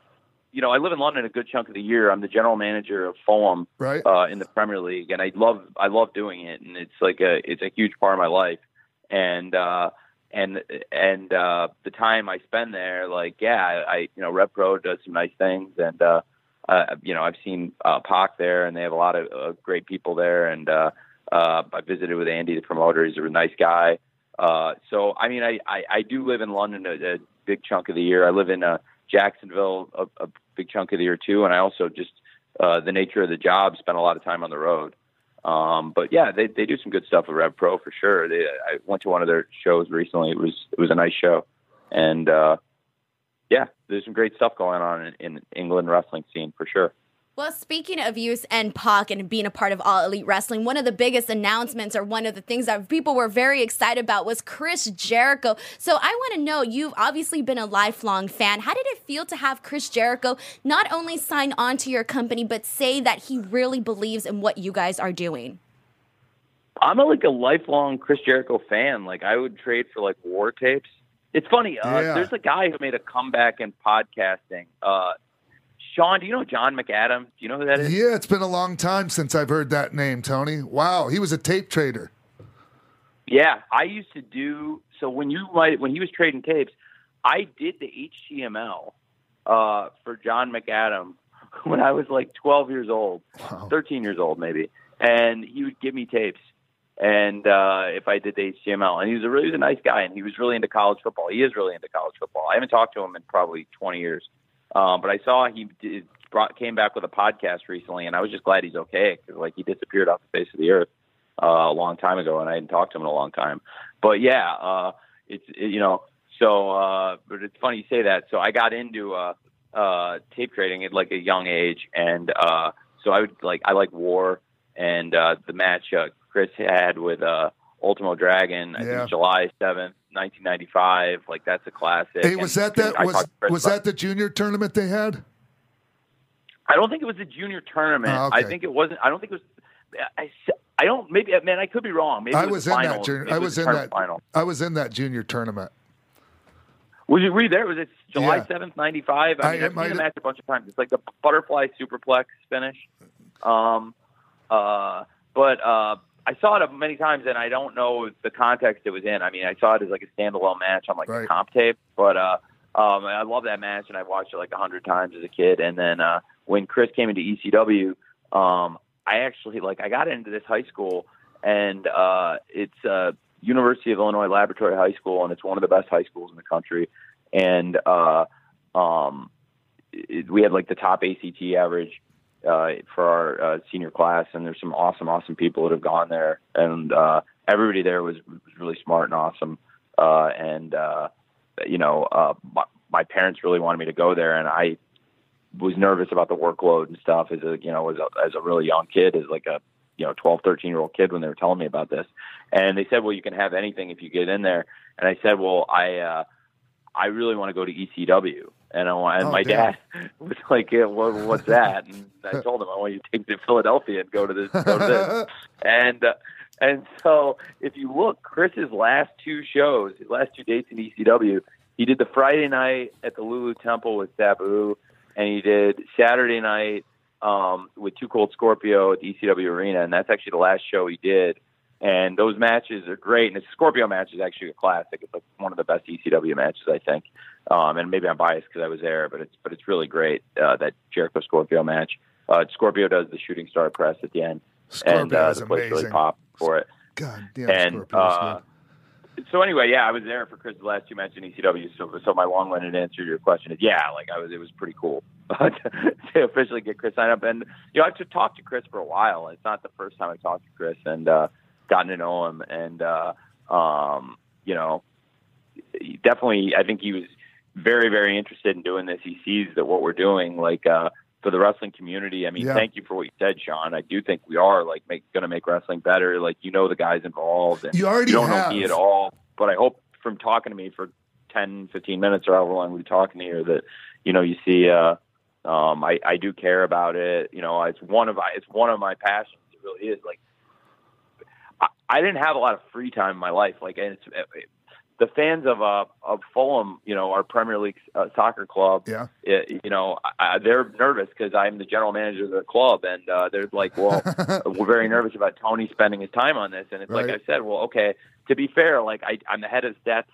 You know, I live in London a good chunk of the year. I'm the general manager of Fulham right. uh, in the Premier League, and I love I love doing it, and it's like a it's a huge part of my life, and uh, and and uh, the time I spend there, like yeah, I, I you know Rev Pro does some nice things, and uh, uh, you know I've seen uh, Pac there, and they have a lot of uh, great people there, and uh, uh, I visited with Andy, the promoter. He's a nice guy. Uh, so I mean, I, I I do live in London a, a big chunk of the year. I live in uh, Jacksonville a, a big chunk of the year too, and I also just uh, the nature of the job spent a lot of time on the road. Um, but yeah, they they do some good stuff with Rev Pro for sure. They, I went to one of their shows recently. It was it was a nice show, and uh, yeah, there's some great stuff going on in, in England wrestling scene for sure. Well, speaking of Use and Pac and being a part of All Elite Wrestling, one of the biggest announcements or one of the things that people were very excited about was Chris Jericho. So I want to know, you've obviously been a lifelong fan. How did it feel to have Chris Jericho not only sign on to your company, but say that he really believes in what you guys are doing? I'm a, like a lifelong Chris Jericho fan. Like I would trade for like war tapes. It's funny. Uh, Yeah. There's a guy who made a comeback in podcasting. Uh, Sean, do you know John McAdam? Do you know who that is? Yeah, it's been a long time since I've heard that name, Tony. Wow, he was a tape trader. Yeah, I used to do so when you might when he was trading tapes, I did the HTML uh, for John McAdam when I was like 12 years old, Wow. 13 years old maybe, and he would give me tapes. And uh, if I did the HTML, and he was a really he was a nice guy, and he was really into college football. He is really into college football. I haven't talked to him in probably 20 years, um, but I saw he did, brought came back with a podcast recently, and I was just glad he's okay because like he disappeared off the face of the earth uh, a long time ago, and I hadn't talked to him in a long time. But yeah, uh, it's it, you know, so uh, but it's funny you say that. So I got into uh, uh, tape trading at like a young age, and uh, so I would like I like War and uh, the match uh, Chris had with uh, Ultimo Dragon. I Yeah. think July seventh, nineteen ninety five. Like that's a classic. Hey, was And that that I was talked to Chris was that the junior tournament they had? I don't think it was a junior tournament. Oh, okay. I think it wasn't. I don't think it was. I, I don't. Maybe man, I could be wrong. Maybe I was was, in the that junior. I it was in that. final. I was in that junior tournament. Was you were you there? Was it July Yeah. seventh, ninety five? I- I mean, it I've seen the match a bunch of times. It's like the butterfly superplex finish. Um, uh, but uh, I saw it many times, and I don't know the context it was in. I mean, I saw it as like a standalone match on like Right. a comp tape, but uh, um, I love that match, and I watched it like a hundred times as a kid. And then uh, when Chris came into ECW, um, I actually like I got into this high school, and uh, it's uh, University of Illinois Laboratory High School, and it's one of the best high schools in the country. And uh, um, it, we had like the top ACT average uh, for our uh, senior class, and there's some awesome, awesome people that have gone there, and uh, everybody there was, really smart and awesome. Uh, and uh, you know, uh, my, my parents really wanted me to go there, and I was nervous about the workload and stuff as a you know as a, as a really young kid, as like a you know 12, 13 year old kid when they were telling me about this. And they said, well, you can have anything if you get in there. And I said, well, I uh, I really want to go to ECW. And I and Oh, my damn. dad was like, yeah, what, what's that? And I told him, I want you to take me to Philadelphia and go to this, go to this. and uh, and so if you look, Chris's last two shows, his last two dates in ECW, he did the Friday night at the Lulu Temple with Sabu, and he did Saturday night um, with Two Cold Scorpio at the ECW Arena, and that's actually the last show he did. And those matches are great, and the Scorpio match is actually a classic. It's like one of the best ECW matches, I think. Um, and maybe I'm biased because I was there, but it's but it's really great uh, that Jericho Scorpio match. Uh, Scorpio does the shooting star press at the end, and Scorpio uh, is the place really amazing. popped for it. God damn, and uh, so anyway, yeah, I was there for Chris's last two matches in ECW. So, so my long-winded answer to your question is, yeah, like I was, it was pretty cool to officially get Chris signed up. And you know, I've talked to Chris for a while. It's not the first time I talked to Chris and uh, gotten to know him. And uh, um, you know, definitely, I think he was very, very interested in doing this. He sees that what we're doing, like uh, for the wrestling community. I mean, Yeah. thank you for what you said, Sean. I do think we are like make, going to make wrestling better. Like you know the guys involved, and You already don't have. know me at all, but I hope from talking to me for 10, 15 minutes or however long we're talking here that you know you see. uh um, I, I do care about it. You know, it's one of my it's one of my passions. It really is. Like, I, didn't have a lot of free time in my life. Like, and it's it, the fans of uh of Fulham, you know, our Premier League uh, soccer club. Yeah. It, you know, I, they're nervous because I'm the general manager of the club, and uh, they're like, "Well, we're very nervous about Tony spending his time on this." And it's like I said, "Well, okay." To be fair, like I, I'm the head of stats,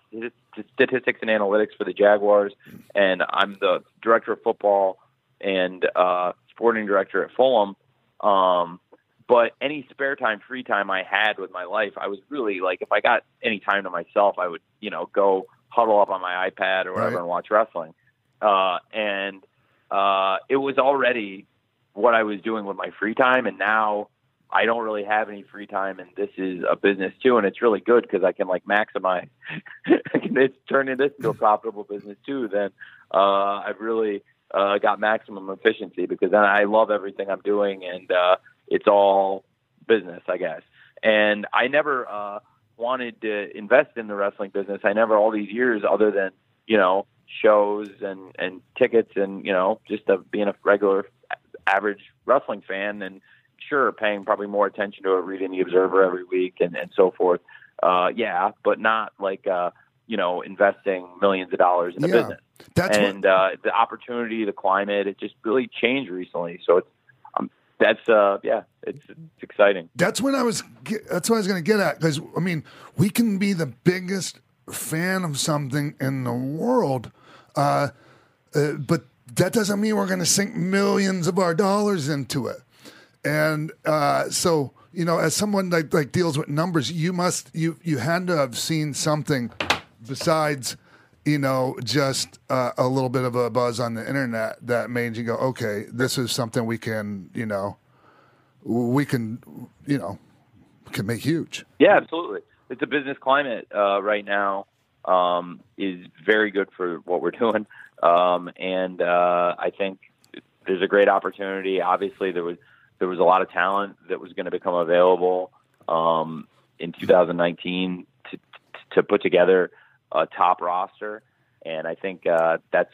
statistics and analytics for the Jaguars, and I'm the director of football and uh, sporting director at Fulham. Um, but any spare time, free time I had with my life, I was really like, if I got any time to myself, I would, you know, go huddle up on my iPad or whatever Right. and watch wrestling. Uh, and uh, it was already what I was doing with my free time, and now I don't really have any free time, and this is a business too, and it's really good because I can like maximize. I can it's turning this into a profitable business too. Then uh, I've really uh, got maximum efficiency because then I love everything I'm doing, and uh, it's all business, I guess. And I never uh, wanted to invest in the wrestling business. I never all these years, other than you know shows and and tickets, and you know just uh, being a regular average wrestling fan, and sure paying probably more attention to it, reading the Observer every week, and and so forth. Uh, yeah, but not like uh, you know investing millions of dollars in the Yeah. business That's what, and uh, the opportunity, the climate, it just really changed recently. So it's that's uh, yeah, it's it's exciting. that's when I was. That's what I was going to get at because I mean, we can be the biggest fan of something in the world, uh, uh, but that doesn't mean we're going to sink millions of our dollars into it. And uh, so, you know, as someone that like deals with numbers, you must you you had to have seen something besides, you know, just uh, a little bit of a buzz on the internet that made you go, okay, this is something we can, you know, we can, you know, can make huge. Yeah, absolutely. It's a business climate uh, right now um, is very good for what we're doing, um, and uh, I think there's a great opportunity. Obviously, there was there was a lot of talent that was going to become available um, in 2019 to, to put together a top roster, and I think uh, that's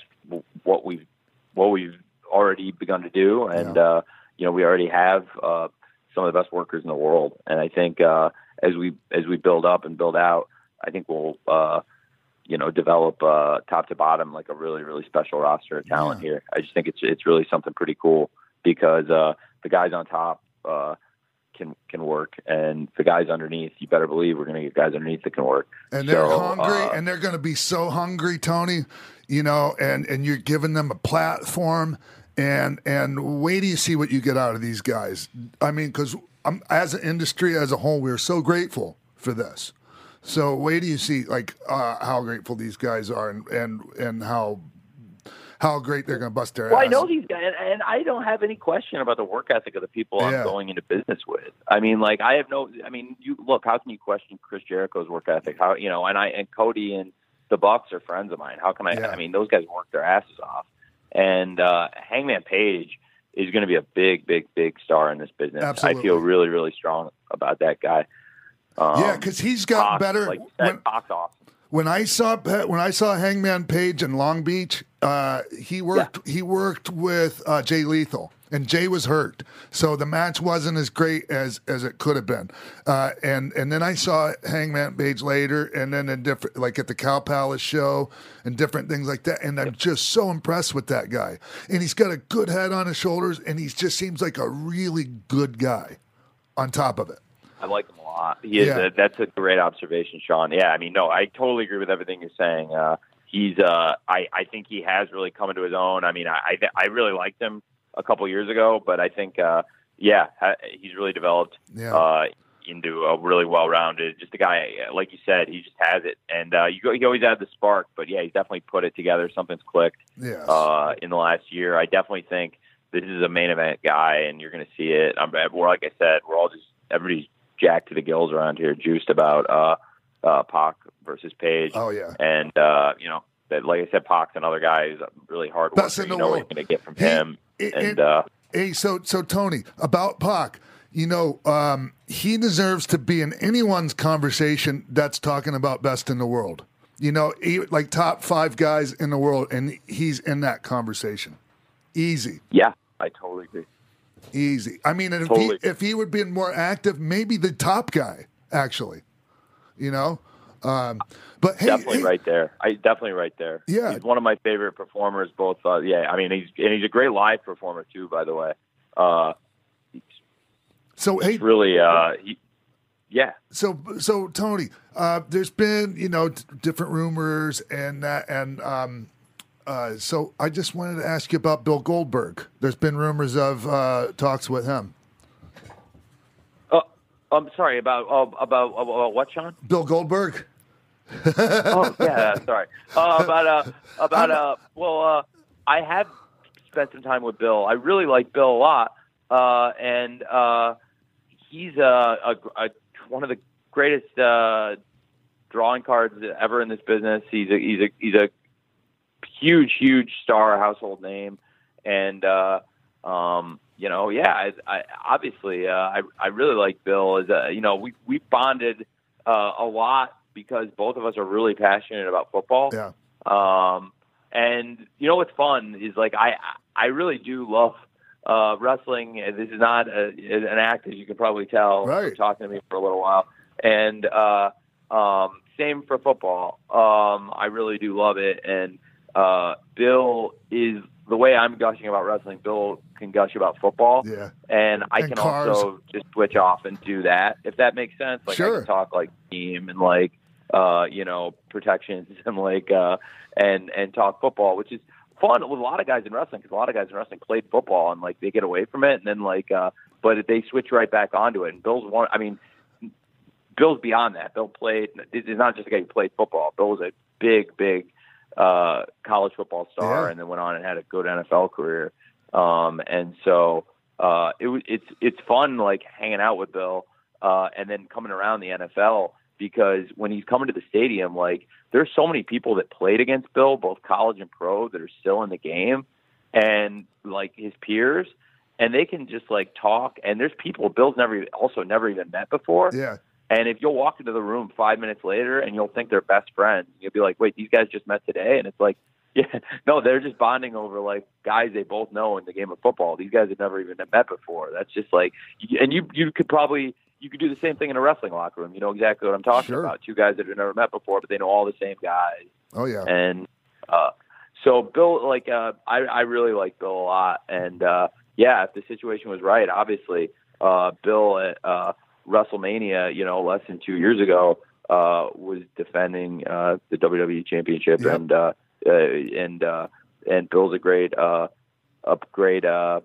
what we've what we've already begun to do, and Yeah. uh, you know we already have uh, some of the best workers in the world, and I think uh, as we as we build up and build out, I think we'll uh, you know develop uh, top to bottom like a really really special roster of talent here. I just think it's it's really something pretty cool because uh, the guys on top. Uh, can can work, and the guys underneath, you better believe we're going to get guys underneath that can work. and they're So, hungry uh, and they're going to be so hungry tony you know and and you're giving them a platform. And and wait till you see what you get out of these guys. I mean because as an industry as a whole we're so grateful for this. So wait till you see like uh, how grateful these guys are and and and how how great they're going to bust their Well, ass I know these guys, and, and I don't have any question about the work ethic of the people Yeah. I'm going into business with. I mean, like I have no. I mean, you look. How can you question Chris Jericho's work ethic? How you know? And I and Cody and the Bucks are friends of mine. How can I? Yeah. I mean, those guys work their asses off. And uh, Hangman Page is going to be a big, big, big star in this business. Absolutely. I feel really, really strong about that guy. Um, yeah because he's gotten Pac, better Like said, when- Pac's awesome. When I saw when I saw Hangman Page in Long Beach, uh, he worked he worked with uh, Jay Lethal, and Jay was hurt, so the match wasn't as great as as it could have been. Uh, and and then I saw Hangman Page later, and then in different like at the Cow Palace show and different things like that. And I'm just so impressed with that guy, and he's got a good head on his shoulders, and he just seems like a really good guy. On top of it, I like him a lot. He is. Yeah. A, that's a great observation, Sean. Yeah, I mean, no, I totally agree with everything you're saying. Uh, he's. Uh, I I think he has really come into his own. I mean, I I, I really liked him a couple years ago, but I think, uh, yeah, he's really developed Yeah. uh, into a really well-rounded. Just a guy, like you said, he just has it, and uh, you always had the spark. But yeah, he's definitely put it together. Something's clicked yes, uh, in the last year. I definitely think this is a main event guy, and you're going to see it. I'm, we're like I said, we're all just everybody's jacked to the gills around here, juiced about uh, uh, Pac versus Page, oh yeah, and uh, you know that, like I said, Pac's another guy who's really hard Best in You the know what world. you're going to get from He- him. it- and it- uh, Hey, so so Tony about Pac. You know, um, he deserves to be in anyone's conversation that's talking about best in the world. You know, he, like top five guys in the world, and he's in that conversation. Easy, yeah, I totally agree. Easy. I mean, and if Totally. he if he would be more active, maybe the top guy actually. You know, um, but hey, definitely hey, right there. I definitely right there. Yeah. he's one of my favorite performers. Both, uh, yeah. I mean, he's and he's a great live performer too. By the way, uh, so hey, he's really, uh, he, yeah. So, so Tony, uh, there's been you know d- different rumors and that, and um, uh, so I just wanted to ask you about Bill Goldberg. There's been rumors of uh, talks with him. Uh, I'm sorry about uh, about about what, Sean? Bill Goldberg. oh yeah, sorry. Uh, about uh, about uh, well, uh, I have spent some time with Bill. I really like Bill a lot, uh, and uh, he's uh, a, a one of the greatest uh, drawing cards ever in this business. He's a he's a he's a huge huge star, household name, and uh, um, you know, yeah, I, I obviously uh, I I really like Bill. As a, you know, we we bonded uh, a lot because both of us are really passionate about football. Yeah. Um, and you know what's fun is like I I really do love uh, wrestling. This is not a, an act, as you can probably tell Right. talking to me for a little while. And uh, um, same for football. Um, I really do love it. And uh, Bill is the way I'm gushing about wrestling. Bill can gush about football Yeah. and I And can cars. also just switch off and do that if that makes sense. Like I Sure. can talk like team and like uh, you know protections and like uh, and and talk football, which is fun with a lot of guys in wrestling because a lot of guys in wrestling played football and like they get away from it and then like uh, but they switch right back onto it. And Bill's one. I mean, Bill's beyond that. Bill played. It's not just a guy who played football. Bill was a big, big uh, college football star, Yeah. and then went on and had a good NFL career. Um, and so uh, it was it's it's fun like hanging out with Bill, uh, and then coming around the NFL because when he's coming to the stadium, like there's so many people that played against Bill, both college and pro, that are still in the game, and like his peers, and they can just like talk. And there's people Bill's never also never even met before. Yeah. And if you'll walk into the room five minutes later and you'll think they're best friends, you'll be like, wait, these guys just met today? And it's like, yeah, no, they're just bonding over like guys they both know in the game of football. These guys have never even met before. That's just like, and you you could probably you could do the same thing in a wrestling locker room. You know exactly what I'm talking Sure. about. Two guys that have never met before, but they know all the same guys. Oh yeah. And uh, so Bill, like, uh, I, I really like Bill a lot. And uh, yeah, if the situation was right, obviously, uh, Bill uh, WrestleMania, you know, less than two years ago, uh, was defending uh, the WWE Championship, Yep. and uh, uh, and uh, and Bill's a great, uh, great uh,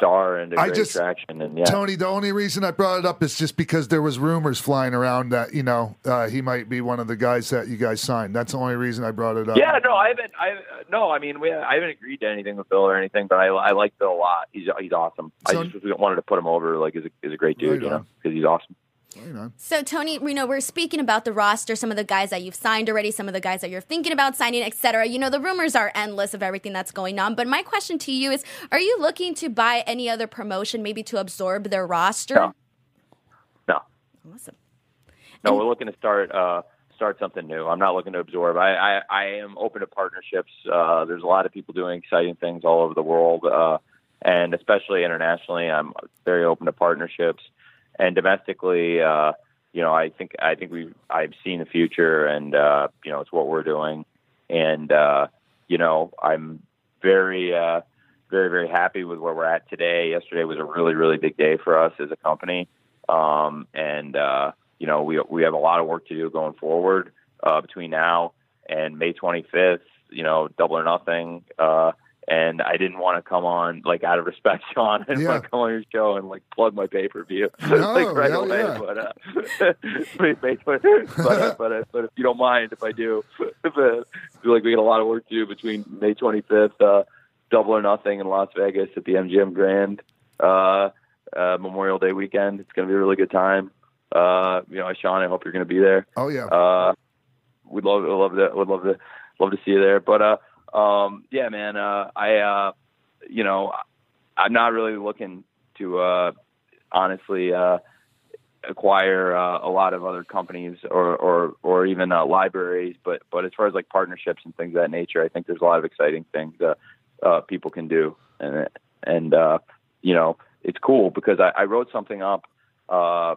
star and a I great just- attraction. And yeah, Tony, the only reason I brought it up is just because there was rumors flying around that you know uh, he might be one of the guys that you guys signed. That's the only reason I brought it up. Yeah, no, I haven't. I no, I mean, we, I haven't agreed to anything with Bill or anything, but I, I like Bill a lot. He's he's awesome. So- I just wanted to put him over like as a, as a great dude, Right you know, because he's awesome. You know. So Tony, you know, we're speaking about the roster, some of the guys that you've signed already, some of the guys that you're thinking about signing, etc. You know, the rumors are endless of everything that's going on. But my question to you is, are you looking to buy any other promotion, maybe to absorb their roster? No. No, Awesome. no, we're looking to start uh, start something new. I'm not looking to absorb. I I, I am open to partnerships. Uh, there's a lot of people doing exciting things all over the world, uh, and especially internationally. I'm very open to partnerships, and domestically. Uh, you know, I think I think we I've seen the future, and uh, you know, it's what we're doing, and uh, you know, I'm very, uh, very, very happy with where we're at today. Yesterday was a really, really big day for us as a company, um, and uh, you know, we we have a lot of work to do going forward uh, between now and May 25th. You know, double or nothing. Uh, and I didn't want to come on like out of respect, Sean. I didn't Yeah. want to come on your show and like plug my pay per view No, like right away. yeah. But uh, but, but, uh, but, uh, but if you don't mind, if I do, if, uh, feel like we got a lot of work to do between May 25th, uh, double or nothing in Las Vegas at the MGM Grand uh, uh, Memorial Day weekend. It's going to be a really good time. Uh, you know, Sean, I hope you're going to be there. Oh yeah. Uh, we'd love, would love to, would love to love to see you there. But uh, um, yeah, man, uh, I uh, you know, I'm not really looking to uh, honestly uh, acquire uh, a lot of other companies or or or even uh, libraries. But but as far as like partnerships and things of that nature, I think there's a lot of exciting things that uh, people can do, and and uh, you know, it's cool because I, I wrote something up uh,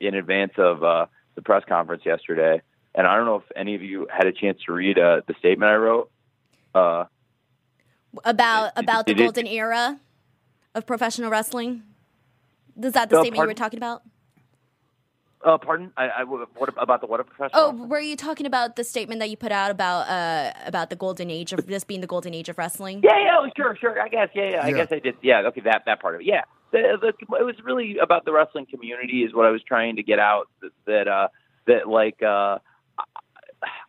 in advance of uh, the press conference yesterday, and I don't know if any of you had a chance to read uh, the statement I wrote. Uh, about about the did it- golden era of professional wrestling. Is that the Uh, statement you were talking about? uh, pardon, I, I, what about the what a professional? Oh, were you talking about the statement that you put out about uh about the golden age of this being the golden age of wrestling? Yeah, yeah, oh, sure, sure. I guess, yeah, yeah. I guess I did. Yeah, okay, that that part of it. Yeah, the, the, it was really about the wrestling community, is what I was trying to get out. That that, uh, that like uh, I-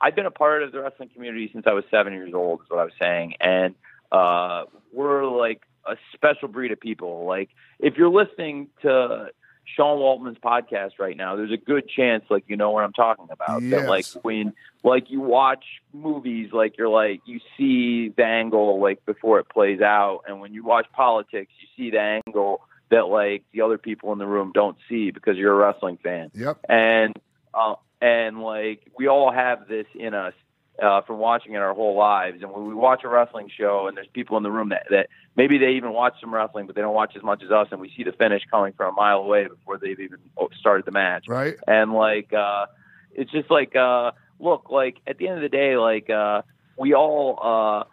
I've been a part of the wrestling community since I was seven years old. Is what I was saying, and uh, we're like a special breed of people. Like if you're listening to Sean Waltman's podcast right now, there's a good chance like you know what I'm talking about. That like when like you watch movies like you're like you see the angle like before it plays out and when you watch politics you see the angle that like the other people in the room don't see because you're a wrestling fan Yep. and uh, and like we all have this in us uh, from watching it our whole lives. And when we watch a wrestling show, and there's people in the room that, that maybe they even watch some wrestling, but they don't watch as much as us, and we see the finish coming from a mile away before they've even started the match. Right. And like, uh, it's just like, uh, look, like at the end of the day, like uh, we all uh,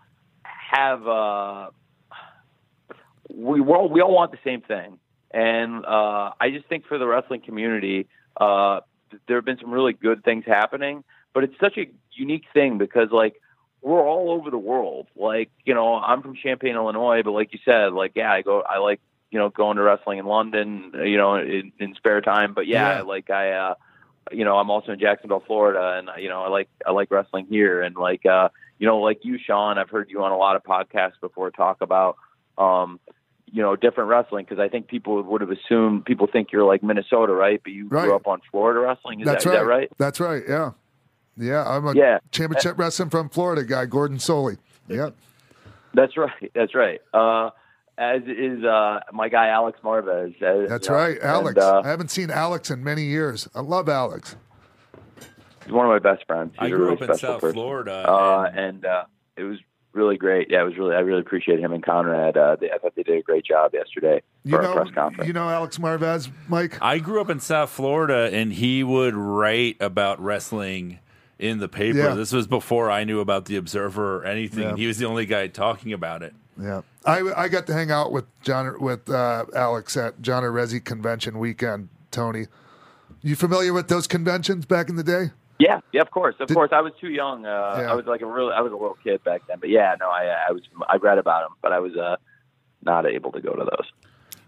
have. Uh, we we all, we all want the same thing, and uh, I just think for the wrestling community, uh, there have been some really good things happening. But it's such a unique thing because like we're all over the world. Like you know, I'm from Champaign, Illinois, but like you said, like yeah, I go, I like you know going to wrestling in London, you know, in, in spare time. But yeah, Yeah. like I. uh you know, I'm also in Jacksonville, Florida, and you know, I like I like wrestling here, and like uh, you know, like you, Sean, I've heard you on a lot of podcasts before talk about um, you know, different wrestling because I think people would have assumed people think you're like Minnesota, right? But you Right. grew up on Florida wrestling. Is, That's that, right. is that right? That's right. Yeah. Yeah. I'm a Yeah. championship wrestling from Florida guy, Gordon Solie. Yeah. That's right. That's right. Uh, as is uh, my guy Alex Marvez. Uh, That's you know, right. Alex. and, uh, I haven't seen Alex in many years. I love Alex. he's one of my best friends. He's I a grew really up in special South person. Florida. uh, and and uh, it was really great. Yeah, it was really. I really appreciate him and Conrad. Uh, they, I thought they did a great job yesterday You for know, our press conference. you know Alex Marvez, Mike. I grew up in South Florida, and he would write about wrestling in the paper. Yeah. This was before I knew about the Observer or anything. Yeah. He was the only guy talking about it. Yeah, I I got to hang out with John with uh, Alex at John Arezzi convention weekend. Tony, you familiar with those conventions back in the day? Yeah, yeah, of course, of Did- course. I was too young. Uh, Yeah. I was like a real, I was a little kid back then. But yeah, no, I, I was, I read about them, but I was uh, not able to go to those.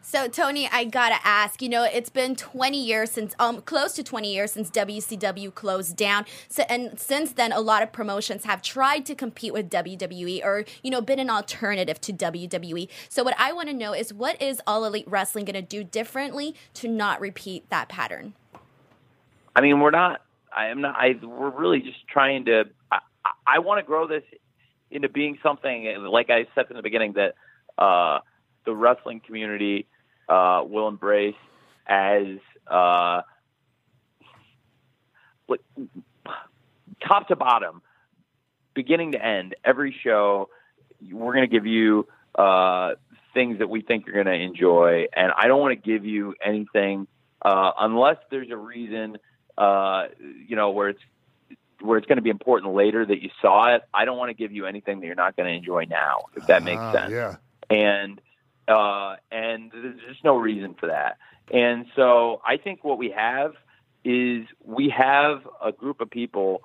So Tony, I gotta ask. You know, it's been 20 years since, um, close to 20 years since WCW closed down. So, and since then, a lot of promotions have tried to compete with WWE, or you know, been an alternative to WWE. So, what I want to know is, what is All Elite Wrestling gonna do differently to not repeat that pattern? I mean, we're not. I am not. I we're really just trying to. I, I, want to grow this into being something like I said in the beginning that uh, the wrestling community uh, will embrace as uh, like top to bottom, beginning to end. Every show, we're going to give you uh, things that we think you're going to enjoy, and I don't want to give you anything uh, unless there's a reason, uh, you know, where it's where it's going to be important later that you saw it. I don't want to give you anything that you're not going to enjoy now, if that makes Ah, sense Yeah. and uh, and there's just no reason for that. And so I think what we have is we have a group of people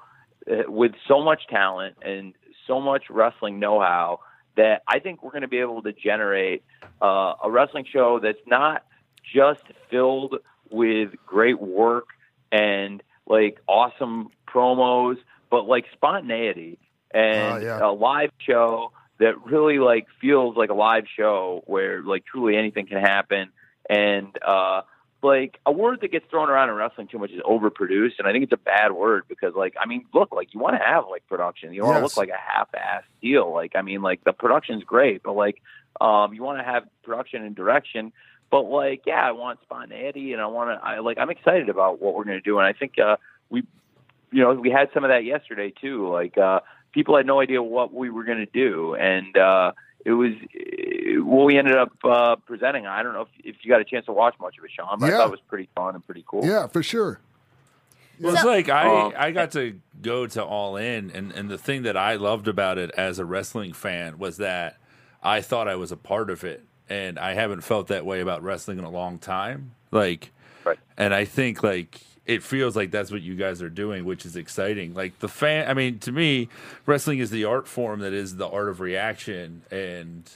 uh, with so much talent and so much wrestling know-how that I think we're going to be able to generate uh, a wrestling show that's not just filled with great work and like awesome promos, but like spontaneity and Oh, yeah. a live show that really like feels like a live show where like truly anything can happen and uh like a word that gets thrown around in wrestling too much is overproduced, and I think it's a bad word because, like, I mean, look, like you want to have like production, you don't want to Yes. look like a half-ass deal. Like, I mean, like the production's great, but like, um, you want to have production and direction. But like, yeah, I want spontaneity, and I want to, I like, I'm excited about what we're going to do, and I think uh, we, you know, we had some of that yesterday too. Like, uh, people had no idea what we were going to do, and uh, it was uh, what we ended up uh, presenting. I don't know if, if you got a chance to watch much of it, Sean, but I thought it was pretty fun and pretty cool. Yeah, for sure. Well, it's like I Um, I got to go to All In, and and the thing that I loved about it as a wrestling fan was that I thought I was a part of it, and I haven't felt that way about wrestling in a long time. Like, Right. and I think like it feels like that's what you guys are doing, which is exciting. Like the fan, I mean, to me, wrestling is the art form that is the art of reaction and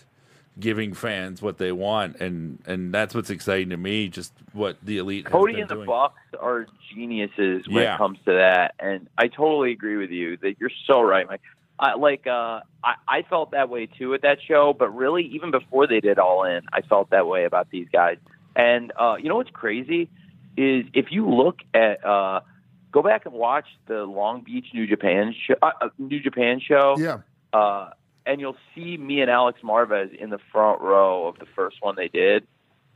giving fans what they want, and and that's what's exciting to me. Just what the elite has Cody and the doing. Bucks are geniuses when Yeah. it comes to that, and I totally agree with you that you're so right, Mike. I, like uh, I, I felt that way too at that show, but really, even before they did All In, I felt that way about these guys. And uh, you know what's crazy is if you look at uh, go back and watch the Long Beach New Japan show, uh, uh, New Japan show, Yeah. uh, and you'll see me and Alex Marvez in the front row of the first one they did.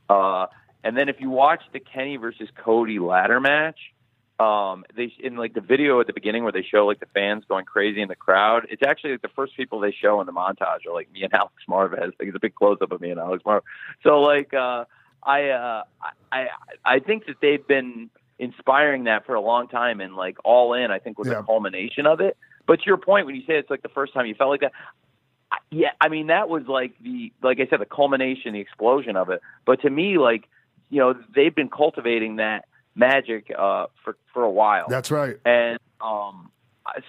Uh, and then if you watch the Kenny versus Cody ladder match, um, they in like the video at the beginning where they show like the fans going crazy in the crowd. It's actually like the first people they show in the montage are like me and Alex Marvez. Like it's a big close up of me and Alex Marvez. So like uh, I uh, I I think that they've been inspiring that for a long time, and like All In, I think was Yeah. a culmination of it. But to your point, when you say it's like the first time you felt like that, I- yeah, I mean that was like the like I said, the culmination, the explosion of it. But to me, like you know, they've been cultivating that magic uh, for for a while That's right. and um,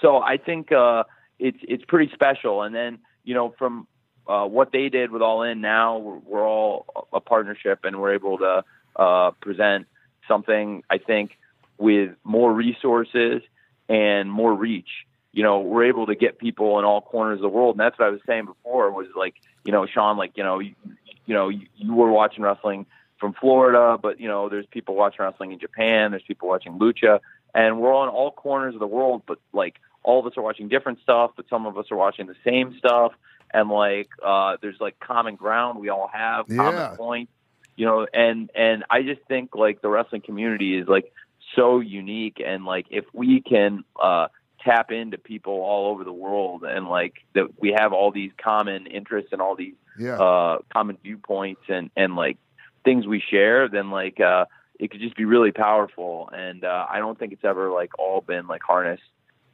so I think uh, it's it's pretty special. And then you know from uh, what they did with All In, now we're, we're all a partnership, and we're able to uh, present something. I think with more resources and more reach. You know, we're able to get people in all corners of the world, and that's what I was saying before. Was like, you know, Sean, like, you know, you, you know, you, you were watching wrestling from Florida, but you know, there's people watching wrestling in Japan. There's people watching lucha, and we're on all corners of the world. But like, all of us are watching different stuff, but some of us are watching the same stuff. And like, uh, there's like common ground we all have, Yeah. common points, you know. And and I just think like the wrestling community is like so unique, and like if we can uh, tap into people all over the world, and like that we have all these common interests and all these Yeah. uh, common viewpoints and and like things we share, then like uh, it could just be really powerful. And uh, I don't think it's ever like all been like harnessed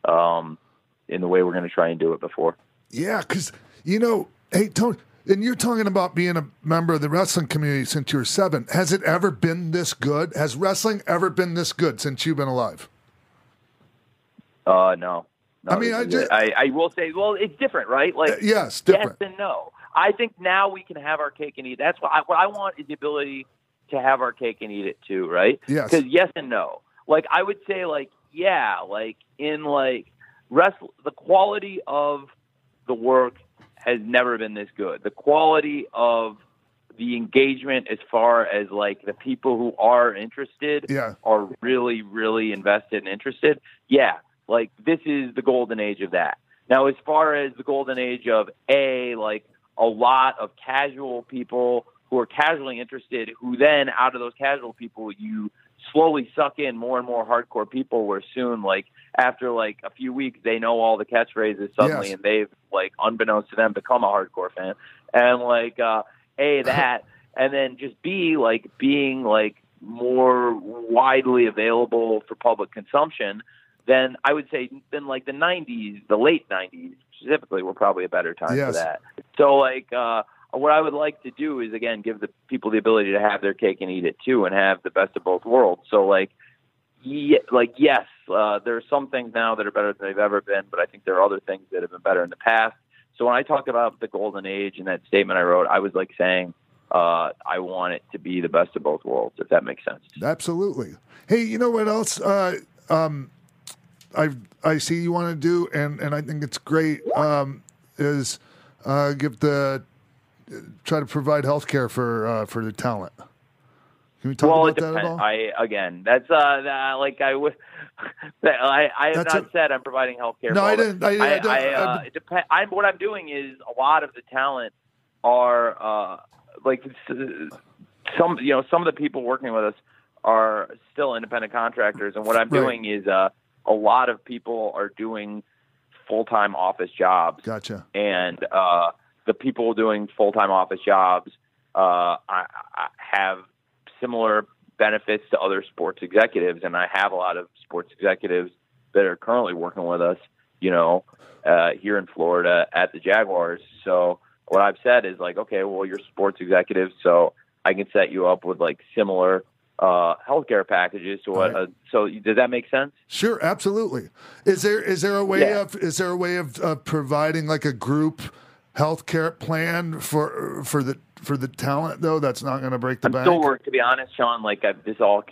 um, in the way we're going to try and do it before. Yeah, because you know, hey Tony, and you're talking about being a member of the wrestling community since you were seven. Has it ever been this good? Has wrestling ever been this good since you've been alive? Uh, no. No, I mean, I is ju- it. I, I will say, well, it's different, right? Like, Uh, yes, different. yes and no. I think now we can have our cake and eat. That's what I, what I want is the ability to have our cake and eat it too, right? Yes. Because yes and no. Like I would say, like yeah, like in like wrestle, the quality of the work has never been this good. The quality of the engagement, as far as like the people who are interested, Yeah. are really, really invested and interested. Yeah, like this is the golden age of that. Now, as far as the golden age of a like a lot of casual people who are casually interested, who then out of those casual people you slowly suck in more and more hardcore people where soon like after like a few weeks they know all the catchphrases suddenly Yes. and they've like unbeknownst to them become a hardcore fan and like uh a that and then just b like being like more widely available for public consumption then i would say then like the 90s the late 90s specifically were probably a better time Yes. for that so like uh what I would like to do is again give the people the ability to have their cake and eat it too, and have the best of both worlds. So like, like yes, uh, there are some things now that are better than they've ever been, but I think there are other things that have been better in the past. So when I talk about the golden age and that statement I wrote, I was like saying uh, I want it to be the best of both worlds, if that makes sense. Absolutely. Hey, you know what else? Uh, um, I I see you want to do, and and I think it's great. Um, is uh, give the try to provide health care for uh, for the talent. Can we talk well, about that at all? I again, that's uh, that, like I would. I I have That's not a- said I'm providing health care. No, I didn't- I- I I, don't- I, uh, it depend, I'm what I'm doing is a lot of the talent are uh, like some you know some of the people working with us are still independent contractors, and what I'm Right. doing is uh, a lot of people are doing full time office jobs Gotcha. and uh, the people doing full time office jobs uh, I, I have similar benefits to other sports executives, and I have a lot of sports executives that are currently working with us, you know, uh, here in Florida at the Jaguars. So what I've said is like, okay, well, you're sports executives, so I can set you up with like similar uh, healthcare packages to what. Right. Uh, so does that make sense? Sure, absolutely. Is there is there a way Yeah. of is there a way of, of providing like a group healthcare plan for for the for the talent though? That's not going to break the I'm bank. still working. To be honest, Sean, like I, this all,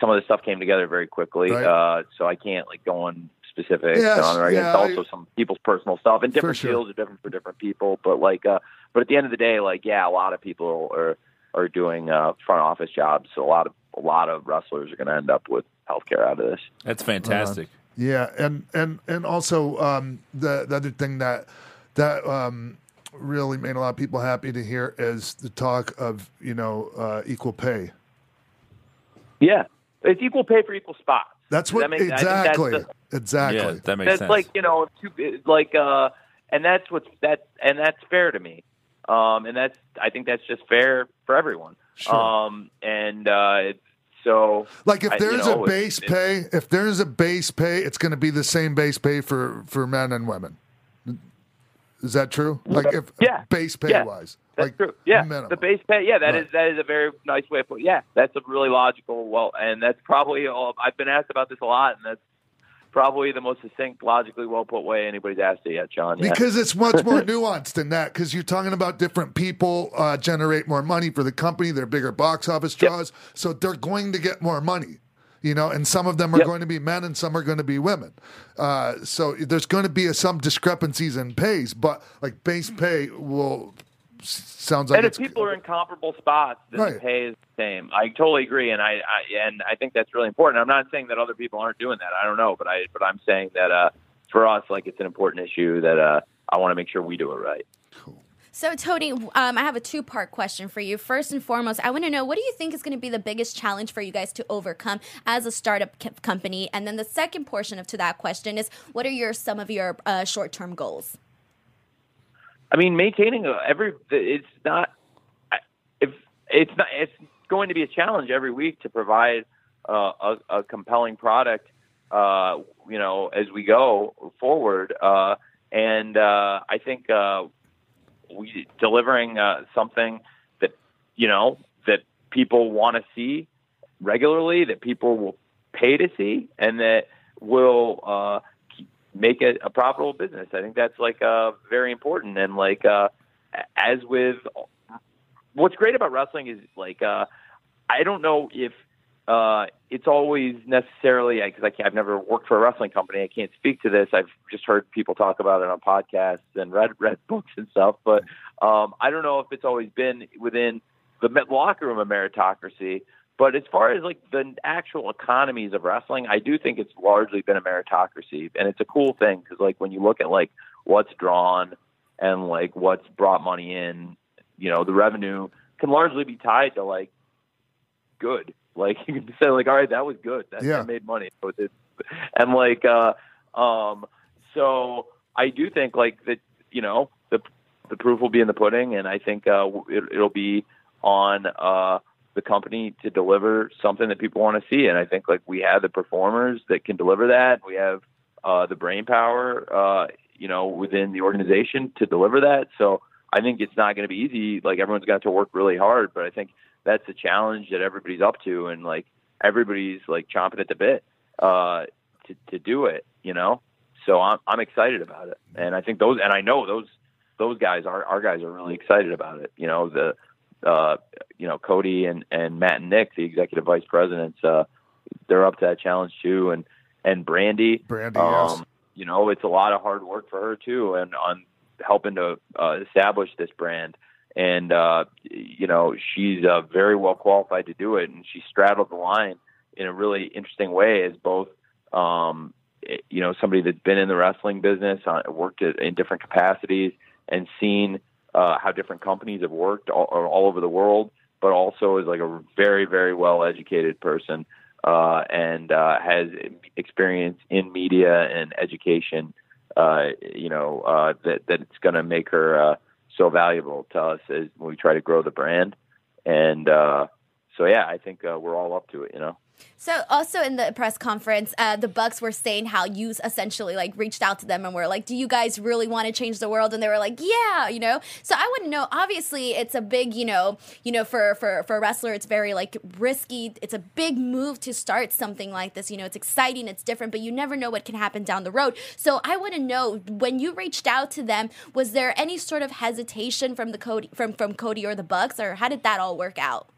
some of this stuff came together very quickly, Right. uh, so I can't like go on specifics Yes, on it. yeah, it's also I- some people's personal stuff, and different sure. fields are different for different people. But like, uh, but at the end of the day, like, yeah, a lot of people are are doing uh, front office jobs, so a lot of a lot of wrestlers are going to end up with healthcare out of this. That's fantastic. Yeah, and and and also um, the the other thing that that um, really made a lot of people happy to hear is the talk of you know uh, equal pay. Yeah, it's equal pay for equal spots. That's what that make- I think that's exactly the- exactly. Yeah, that makes that's sense. like you know two, like uh and that's what's that and that's fair to me um and that's i think that's just fair for everyone Sure. um and uh so Like if I- you there's know, a base it's- pay, if there's a base pay, it's going to be the same base pay for for men and women. Is that true? Like if Yeah. base pay Yeah. wise, That's like true. Yeah, minimum. the base pay. Yeah, that is Right. that is a very nice way of putting. Yeah, that's a really logical. Well, and that's probably all. I've been asked about this a lot, and that's probably the most succinct, logically well put way anybody's asked it yet, Sean. Yeah. Because it's much more nuanced than that. Because you're talking about different people uh, generate more money for the company. They're bigger box office draws, so they're going to get more money. You know, and some of them are Yep. going to be men, and some are going to be women. Uh, so there's going to be a, some discrepancies in pays, but like base pay will sounds like and if people are in comparable spots, then Right. the pay is the same. I totally agree, and I, I and I think that's really important. I'm not saying that other people aren't doing that. I don't know, but I but I'm saying that uh, for us, like it's an important issue that uh, I want to make sure we do it right. So, Tony, um, I have a two part question for you. First and foremost, I want to know what do you think is going to be the biggest challenge for you guys to overcome as a startup co- company? And then the second portion of to that question is what are your some of your uh, short term goals? I mean, maintaining every it's not if it's not it's going to be a challenge every week to provide uh, a, a compelling product. Uh, you know, as we go forward, uh, and uh, I think uh, we delivering uh, something that you know that people want to see regularly, that people will pay to see, and that will uh, make it a profitable business. I think that's like uh, very important. And like uh, as with what's great about wrestling is like uh, I don't know if uh, it's always necessarily because I, I have never worked for a wrestling company. I can't speak to this. I've just heard people talk about it on podcasts and read read books and stuff. But um, I don't know if it's always been within the locker room of meritocracy. But as far as like the actual economies of wrestling, I do think it's largely been a meritocracy, and it's a cool thing because like when you look at like what's drawn and like what's brought money in, you know, the revenue can largely be tied to like good. Like you can say like, all right, that was good. That, Yeah. that made money. So it, and like, uh, um, so I do think like that, you know, the the proof will be in the pudding, and I think uh, it, it'll be on uh, the company to deliver something that people want to see. And I think like we have the performers that can deliver that. We have uh, the brain power, uh, you know, within the organization to deliver that. So I think it's not going to be easy. Like everyone's got to work really hard, but I think that's a challenge that everybody's up to, and like everybody's like chomping at the bit uh, to to do it. You know, so I'm I'm excited about it, and I think those, and I know those those guys, our our guys are really excited about it. You know, the uh, you know Cody and and Matt and Nick, the executive vice presidents, uh, they're up to that challenge too, and and Brandy, Brandy, um, yes. you know, it's a lot of hard work for her too, and on helping to uh, establish this brand. and uh, you know she's uh, very well qualified to do it, and she straddled the line in a really interesting way as both. Um, you know, somebody that's been in the wrestling business, uh, worked at, in different capacities, and seen uh, how different companies have worked all, all over the world, but also is like a very, very well educated person uh, and uh, has experience in media and education. Uh, you know uh, that that it's going to make her uh, so valuable to us as we try to grow the brand, and uh, so yeah, I think we're all up to it. You know. So also in the press conference, uh, the Bucks were saying how you essentially like reached out to them and were like, "Do you guys really want to change the world?" And they were like, "Yeah," you know. So I wouldn't know. Obviously, it's a big, you know, you know, for for for a wrestler, it's very like risky. It's a big move to start something like this. You know, it's exciting, it's different, but you never know what can happen down the road. So I to know when you reached out to them, was there any sort of hesitation from the Cody from from Cody or the Bucks, or how did that all work out?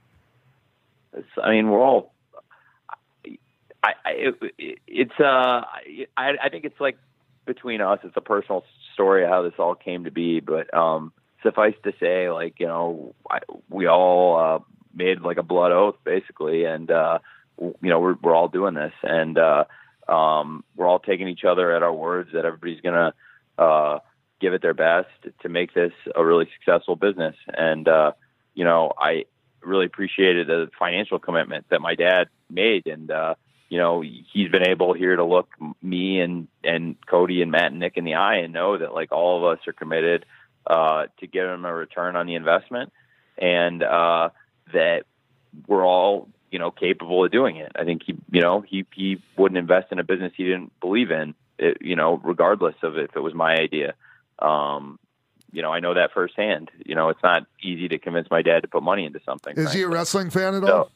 It's, I mean, we're all I, I it, it's uh I I think it's like between us it's a personal story how this all came to be but um suffice to say like you know I, we all uh made like a blood oath basically and uh you know we're we're all doing this and uh um we're all taking each other at our words that everybody's to uh give it their best to make this a really successful business. And uh you know I really appreciated the financial commitment that my dad made and uh you know, he's been able here to look me and and Cody and Matt and Nick in the eye and know that like all of us are committed uh, to give him a return on the investment, and uh, that we're all you know capable of doing it. I think he you know he he wouldn't invest in a business he didn't believe in. It, you know, regardless of if it was my idea. Um, you know, I know that firsthand. You know, it's not easy to convince my dad to put money into something. Is he a wrestling fan at So- all?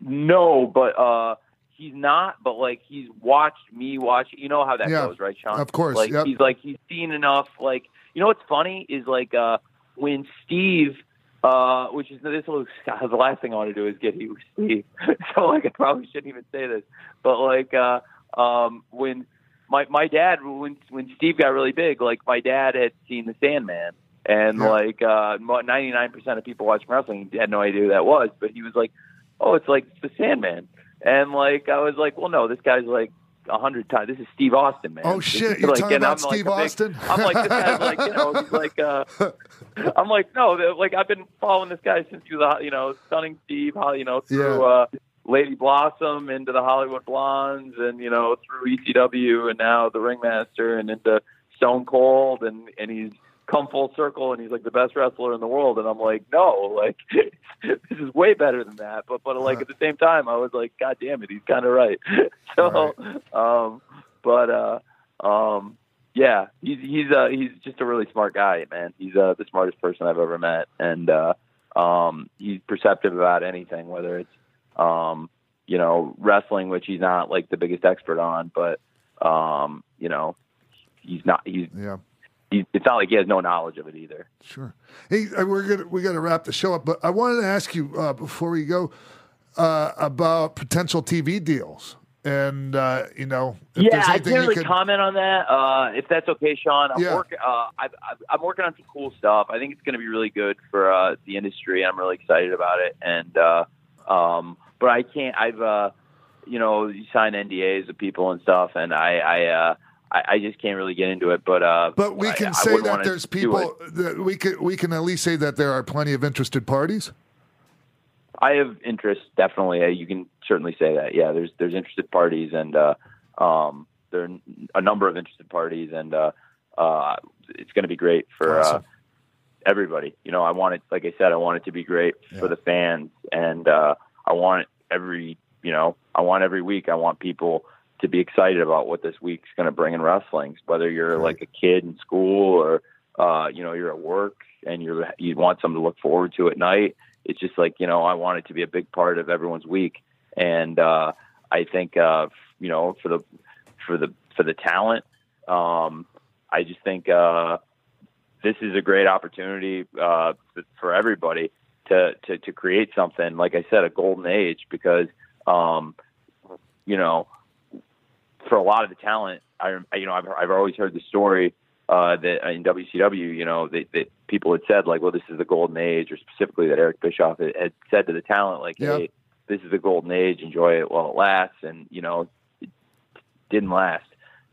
No, but uh he's not. But like he's watched me watch. You know how that Yeah, goes, right, Sean? of course, Like yep. he's like he's seen enough. Like you know what's funny is like uh when Steve. Uh, which is this was the last thing I want to do is get with Steve. so like I probably shouldn't even say this, but like uh, um, when my my dad when when Steve got really big, like my dad had seen the Sandman, and Yeah. like uh, ninety nine percent of people watching wrestling had no idea who that was, but he was like, oh, it's like the Sandman. And like I was like, well, no, this guy's like a hundred times. This is Steve Austin, man. Oh shit! You're like, talking about I'm like Steve big- Austin? I'm like this guy's like you know he's like uh, I'm like no, like I've been following this guy since he was a you know stunning Steve, you know through Yeah. uh, Lady Blossom into the Hollywood Blondes, and you know through ECW, and now the Ringmaster, and into Stone Cold, and and he's come full circle, and he's like the best wrestler in the world, and I'm like no, like this is way better than that, but but like at the same time, I was like God damn it, he's kind of right. so, um, but uh, um, yeah, he's he's uh he's just a really smart guy, man. He's uh the smartest person I've ever met, and uh, um, he's perceptive about anything, whether it's um, you know wrestling, which he's not like the biggest expert on, but um, you know he's not he's Yeah. He, it's not like he has no knowledge of it either. Sure. Hey, uh, we're gonna we got to wrap the show up, but I wanted to ask you uh, before we go uh, about potential TV deals, and uh, you know, if yeah, I can't really could... comment on that. Uh, if that's okay, Sean, I'm, Yeah. working. Uh, I, I'm working on some cool stuff. I think it's going to be really good for uh, the industry. I'm really excited about it. And uh, um, but I can't. I've uh, you know, you sign NDAs with people and stuff, and I, I, uh, I, I just can't really get into it. But uh, But we can I say wouldn't that there's people that we can we can at least say that there are plenty of interested parties. I have interest, definitely. Uh, You can certainly say that. Yeah, there's there's interested parties, and uh, um, there are a number of interested parties, and uh, uh, it's going to be great for uh, Awesome. everybody. You know, I want it, like I said, I want it to be great for the fans, and uh, I want every, you know, I want every week. I want people to be excited about what this week's going to bring in wrestling. Whether you're like a kid in school or uh, you know you're at work and you're you want something to look forward to at night. It's just like you know I want it to be a big part of everyone's week, and uh, I think uh, you know for the for the for the talent, um, I just think uh, this is a great opportunity uh, for everybody to, to to create something. Like I said, a golden age because um, you know for a lot of the talent, I you know I've I've always heard the story uh, that in WCW, you know, that, that people had said like, well, this is the golden age, or specifically that Eric Bischoff had, had said to the talent like, Yeah. hey, this is the golden age, enjoy it while it lasts, and you know, it didn't last,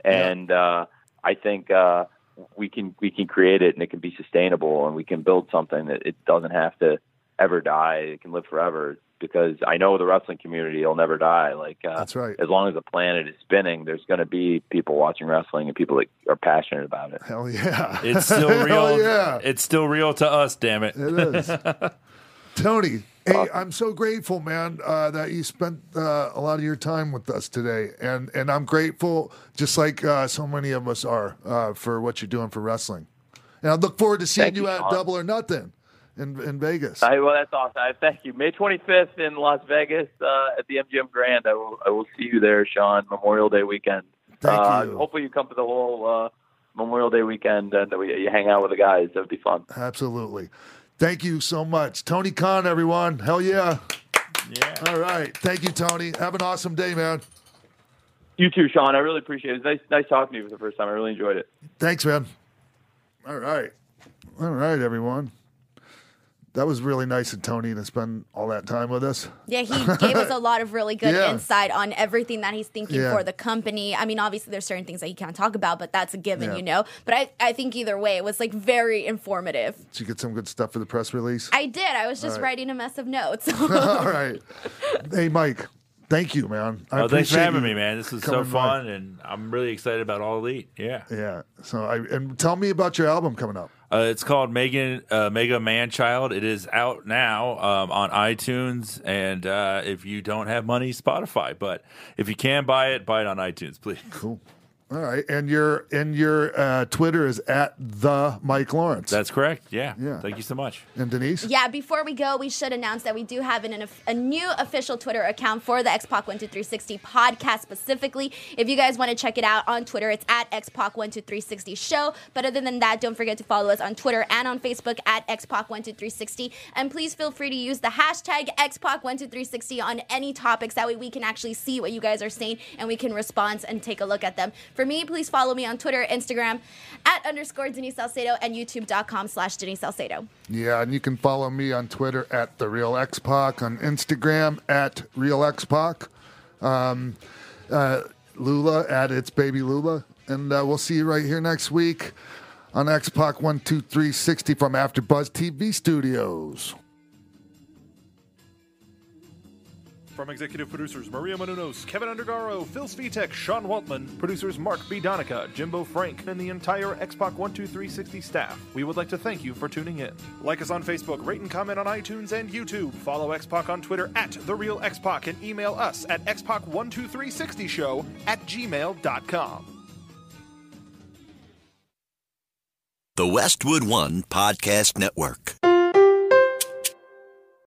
and uh, I think uh, we can we can create it and it can be sustainable, and we can build something that it doesn't have to ever die, it can live forever. Because I know the wrestling community will never die. Like uh, That's right. as long as the planet is spinning, there's going to be people watching wrestling and people that are passionate about it. Hell yeah. It's still Hell real. yeah. It's still real to us. Damn it. It is. Tony, hey, I'm so grateful, man, uh, that you spent uh, a lot of your time with us today, and and I'm grateful, just like uh, so many of us are, uh, for what you're doing for wrestling. And I look forward to seeing Thank you you, at Sean. Double or Nothing in in Vegas. I, well, that's awesome. I thank you. May 25th in Las Vegas uh, at the MGM Grand. I will, I will see you there, Sean. Memorial Day weekend. Thank uh, you. Hopefully, you come for the whole uh, Memorial Day weekend and we, you hang out with the guys. That would be fun. Absolutely. Thank you so much, Tony Khan. Everyone, hell yeah! Yeah. All right, thank you, Tony. Have an awesome day, man. You too, Sean. I really appreciate it. It's nice, nice talking to you for the first time. I really enjoyed it. Thanks, man. All right. All right, everyone. That was really nice of Tony to spend all that time with us. Yeah, he gave us a lot of really good Yeah. insight on everything that he's thinking Yeah. for the company. I mean, obviously there's certain things that he can't talk about, but that's a given, Yeah. you know. But I, I think either way, it was like very informative. Did you get some good stuff for the press release? I did. I was just All right. writing a mess of notes. all right. Hey, Mike. Thank you, man. I Oh, thanks for having me, man. This was so coming by. fun, and I'm really excited about All Elite. Yeah. Yeah. So I and tell me about your album coming up. Uh, it's called Megan uh, Mega Man Child. It is out now um, on iTunes, and uh, if you don't have money, Spotify. But if you can buy it, buy it on iTunes, please. Cool. All right. And your and your uh, Twitter is at the Mike Lawrence. That's correct. Yeah. Yeah. Thank you so much. and Denise. Yeah, before we go, we should announce that we do have an, a new official Twitter account for the Xpac 12360 podcast specifically. If you guys want to check it out on Twitter, it's at Xpac One Two Three Sixty show. But other than that, don't forget to follow us on Twitter and on Facebook at Xpac One Two Three Sixty. And please feel free to use the hashtag Xpac One Two Three Sixty on any topics. That way we can actually see what you guys are saying and we can respond and take a look at them. For me, please follow me on Twitter, Instagram at underscore Denise Salcedo and youtube.com slash Denise Salcedo. Yeah, and you can follow me on Twitter at the Real Xpac, on Instagram at Real Xpac, um, uh, Lula at It's Baby Lula, and uh, we'll see you right here next week on Three Sixty from AfterBuzz TV Studios. From executive producers Maria Menounos, Kevin Undergaro, Phil Svitek, Sean Waltman, producers Mark B. Donica, Jimbo Frank, and the entire Xpac 12360 staff, we would like to thank you for tuning in. Like us on Facebook, rate and comment on iTunes and YouTube. Follow Xpac on Twitter at The Real Xpac and email us at xpac12360show at gmail.com. The Westwood One Podcast Network.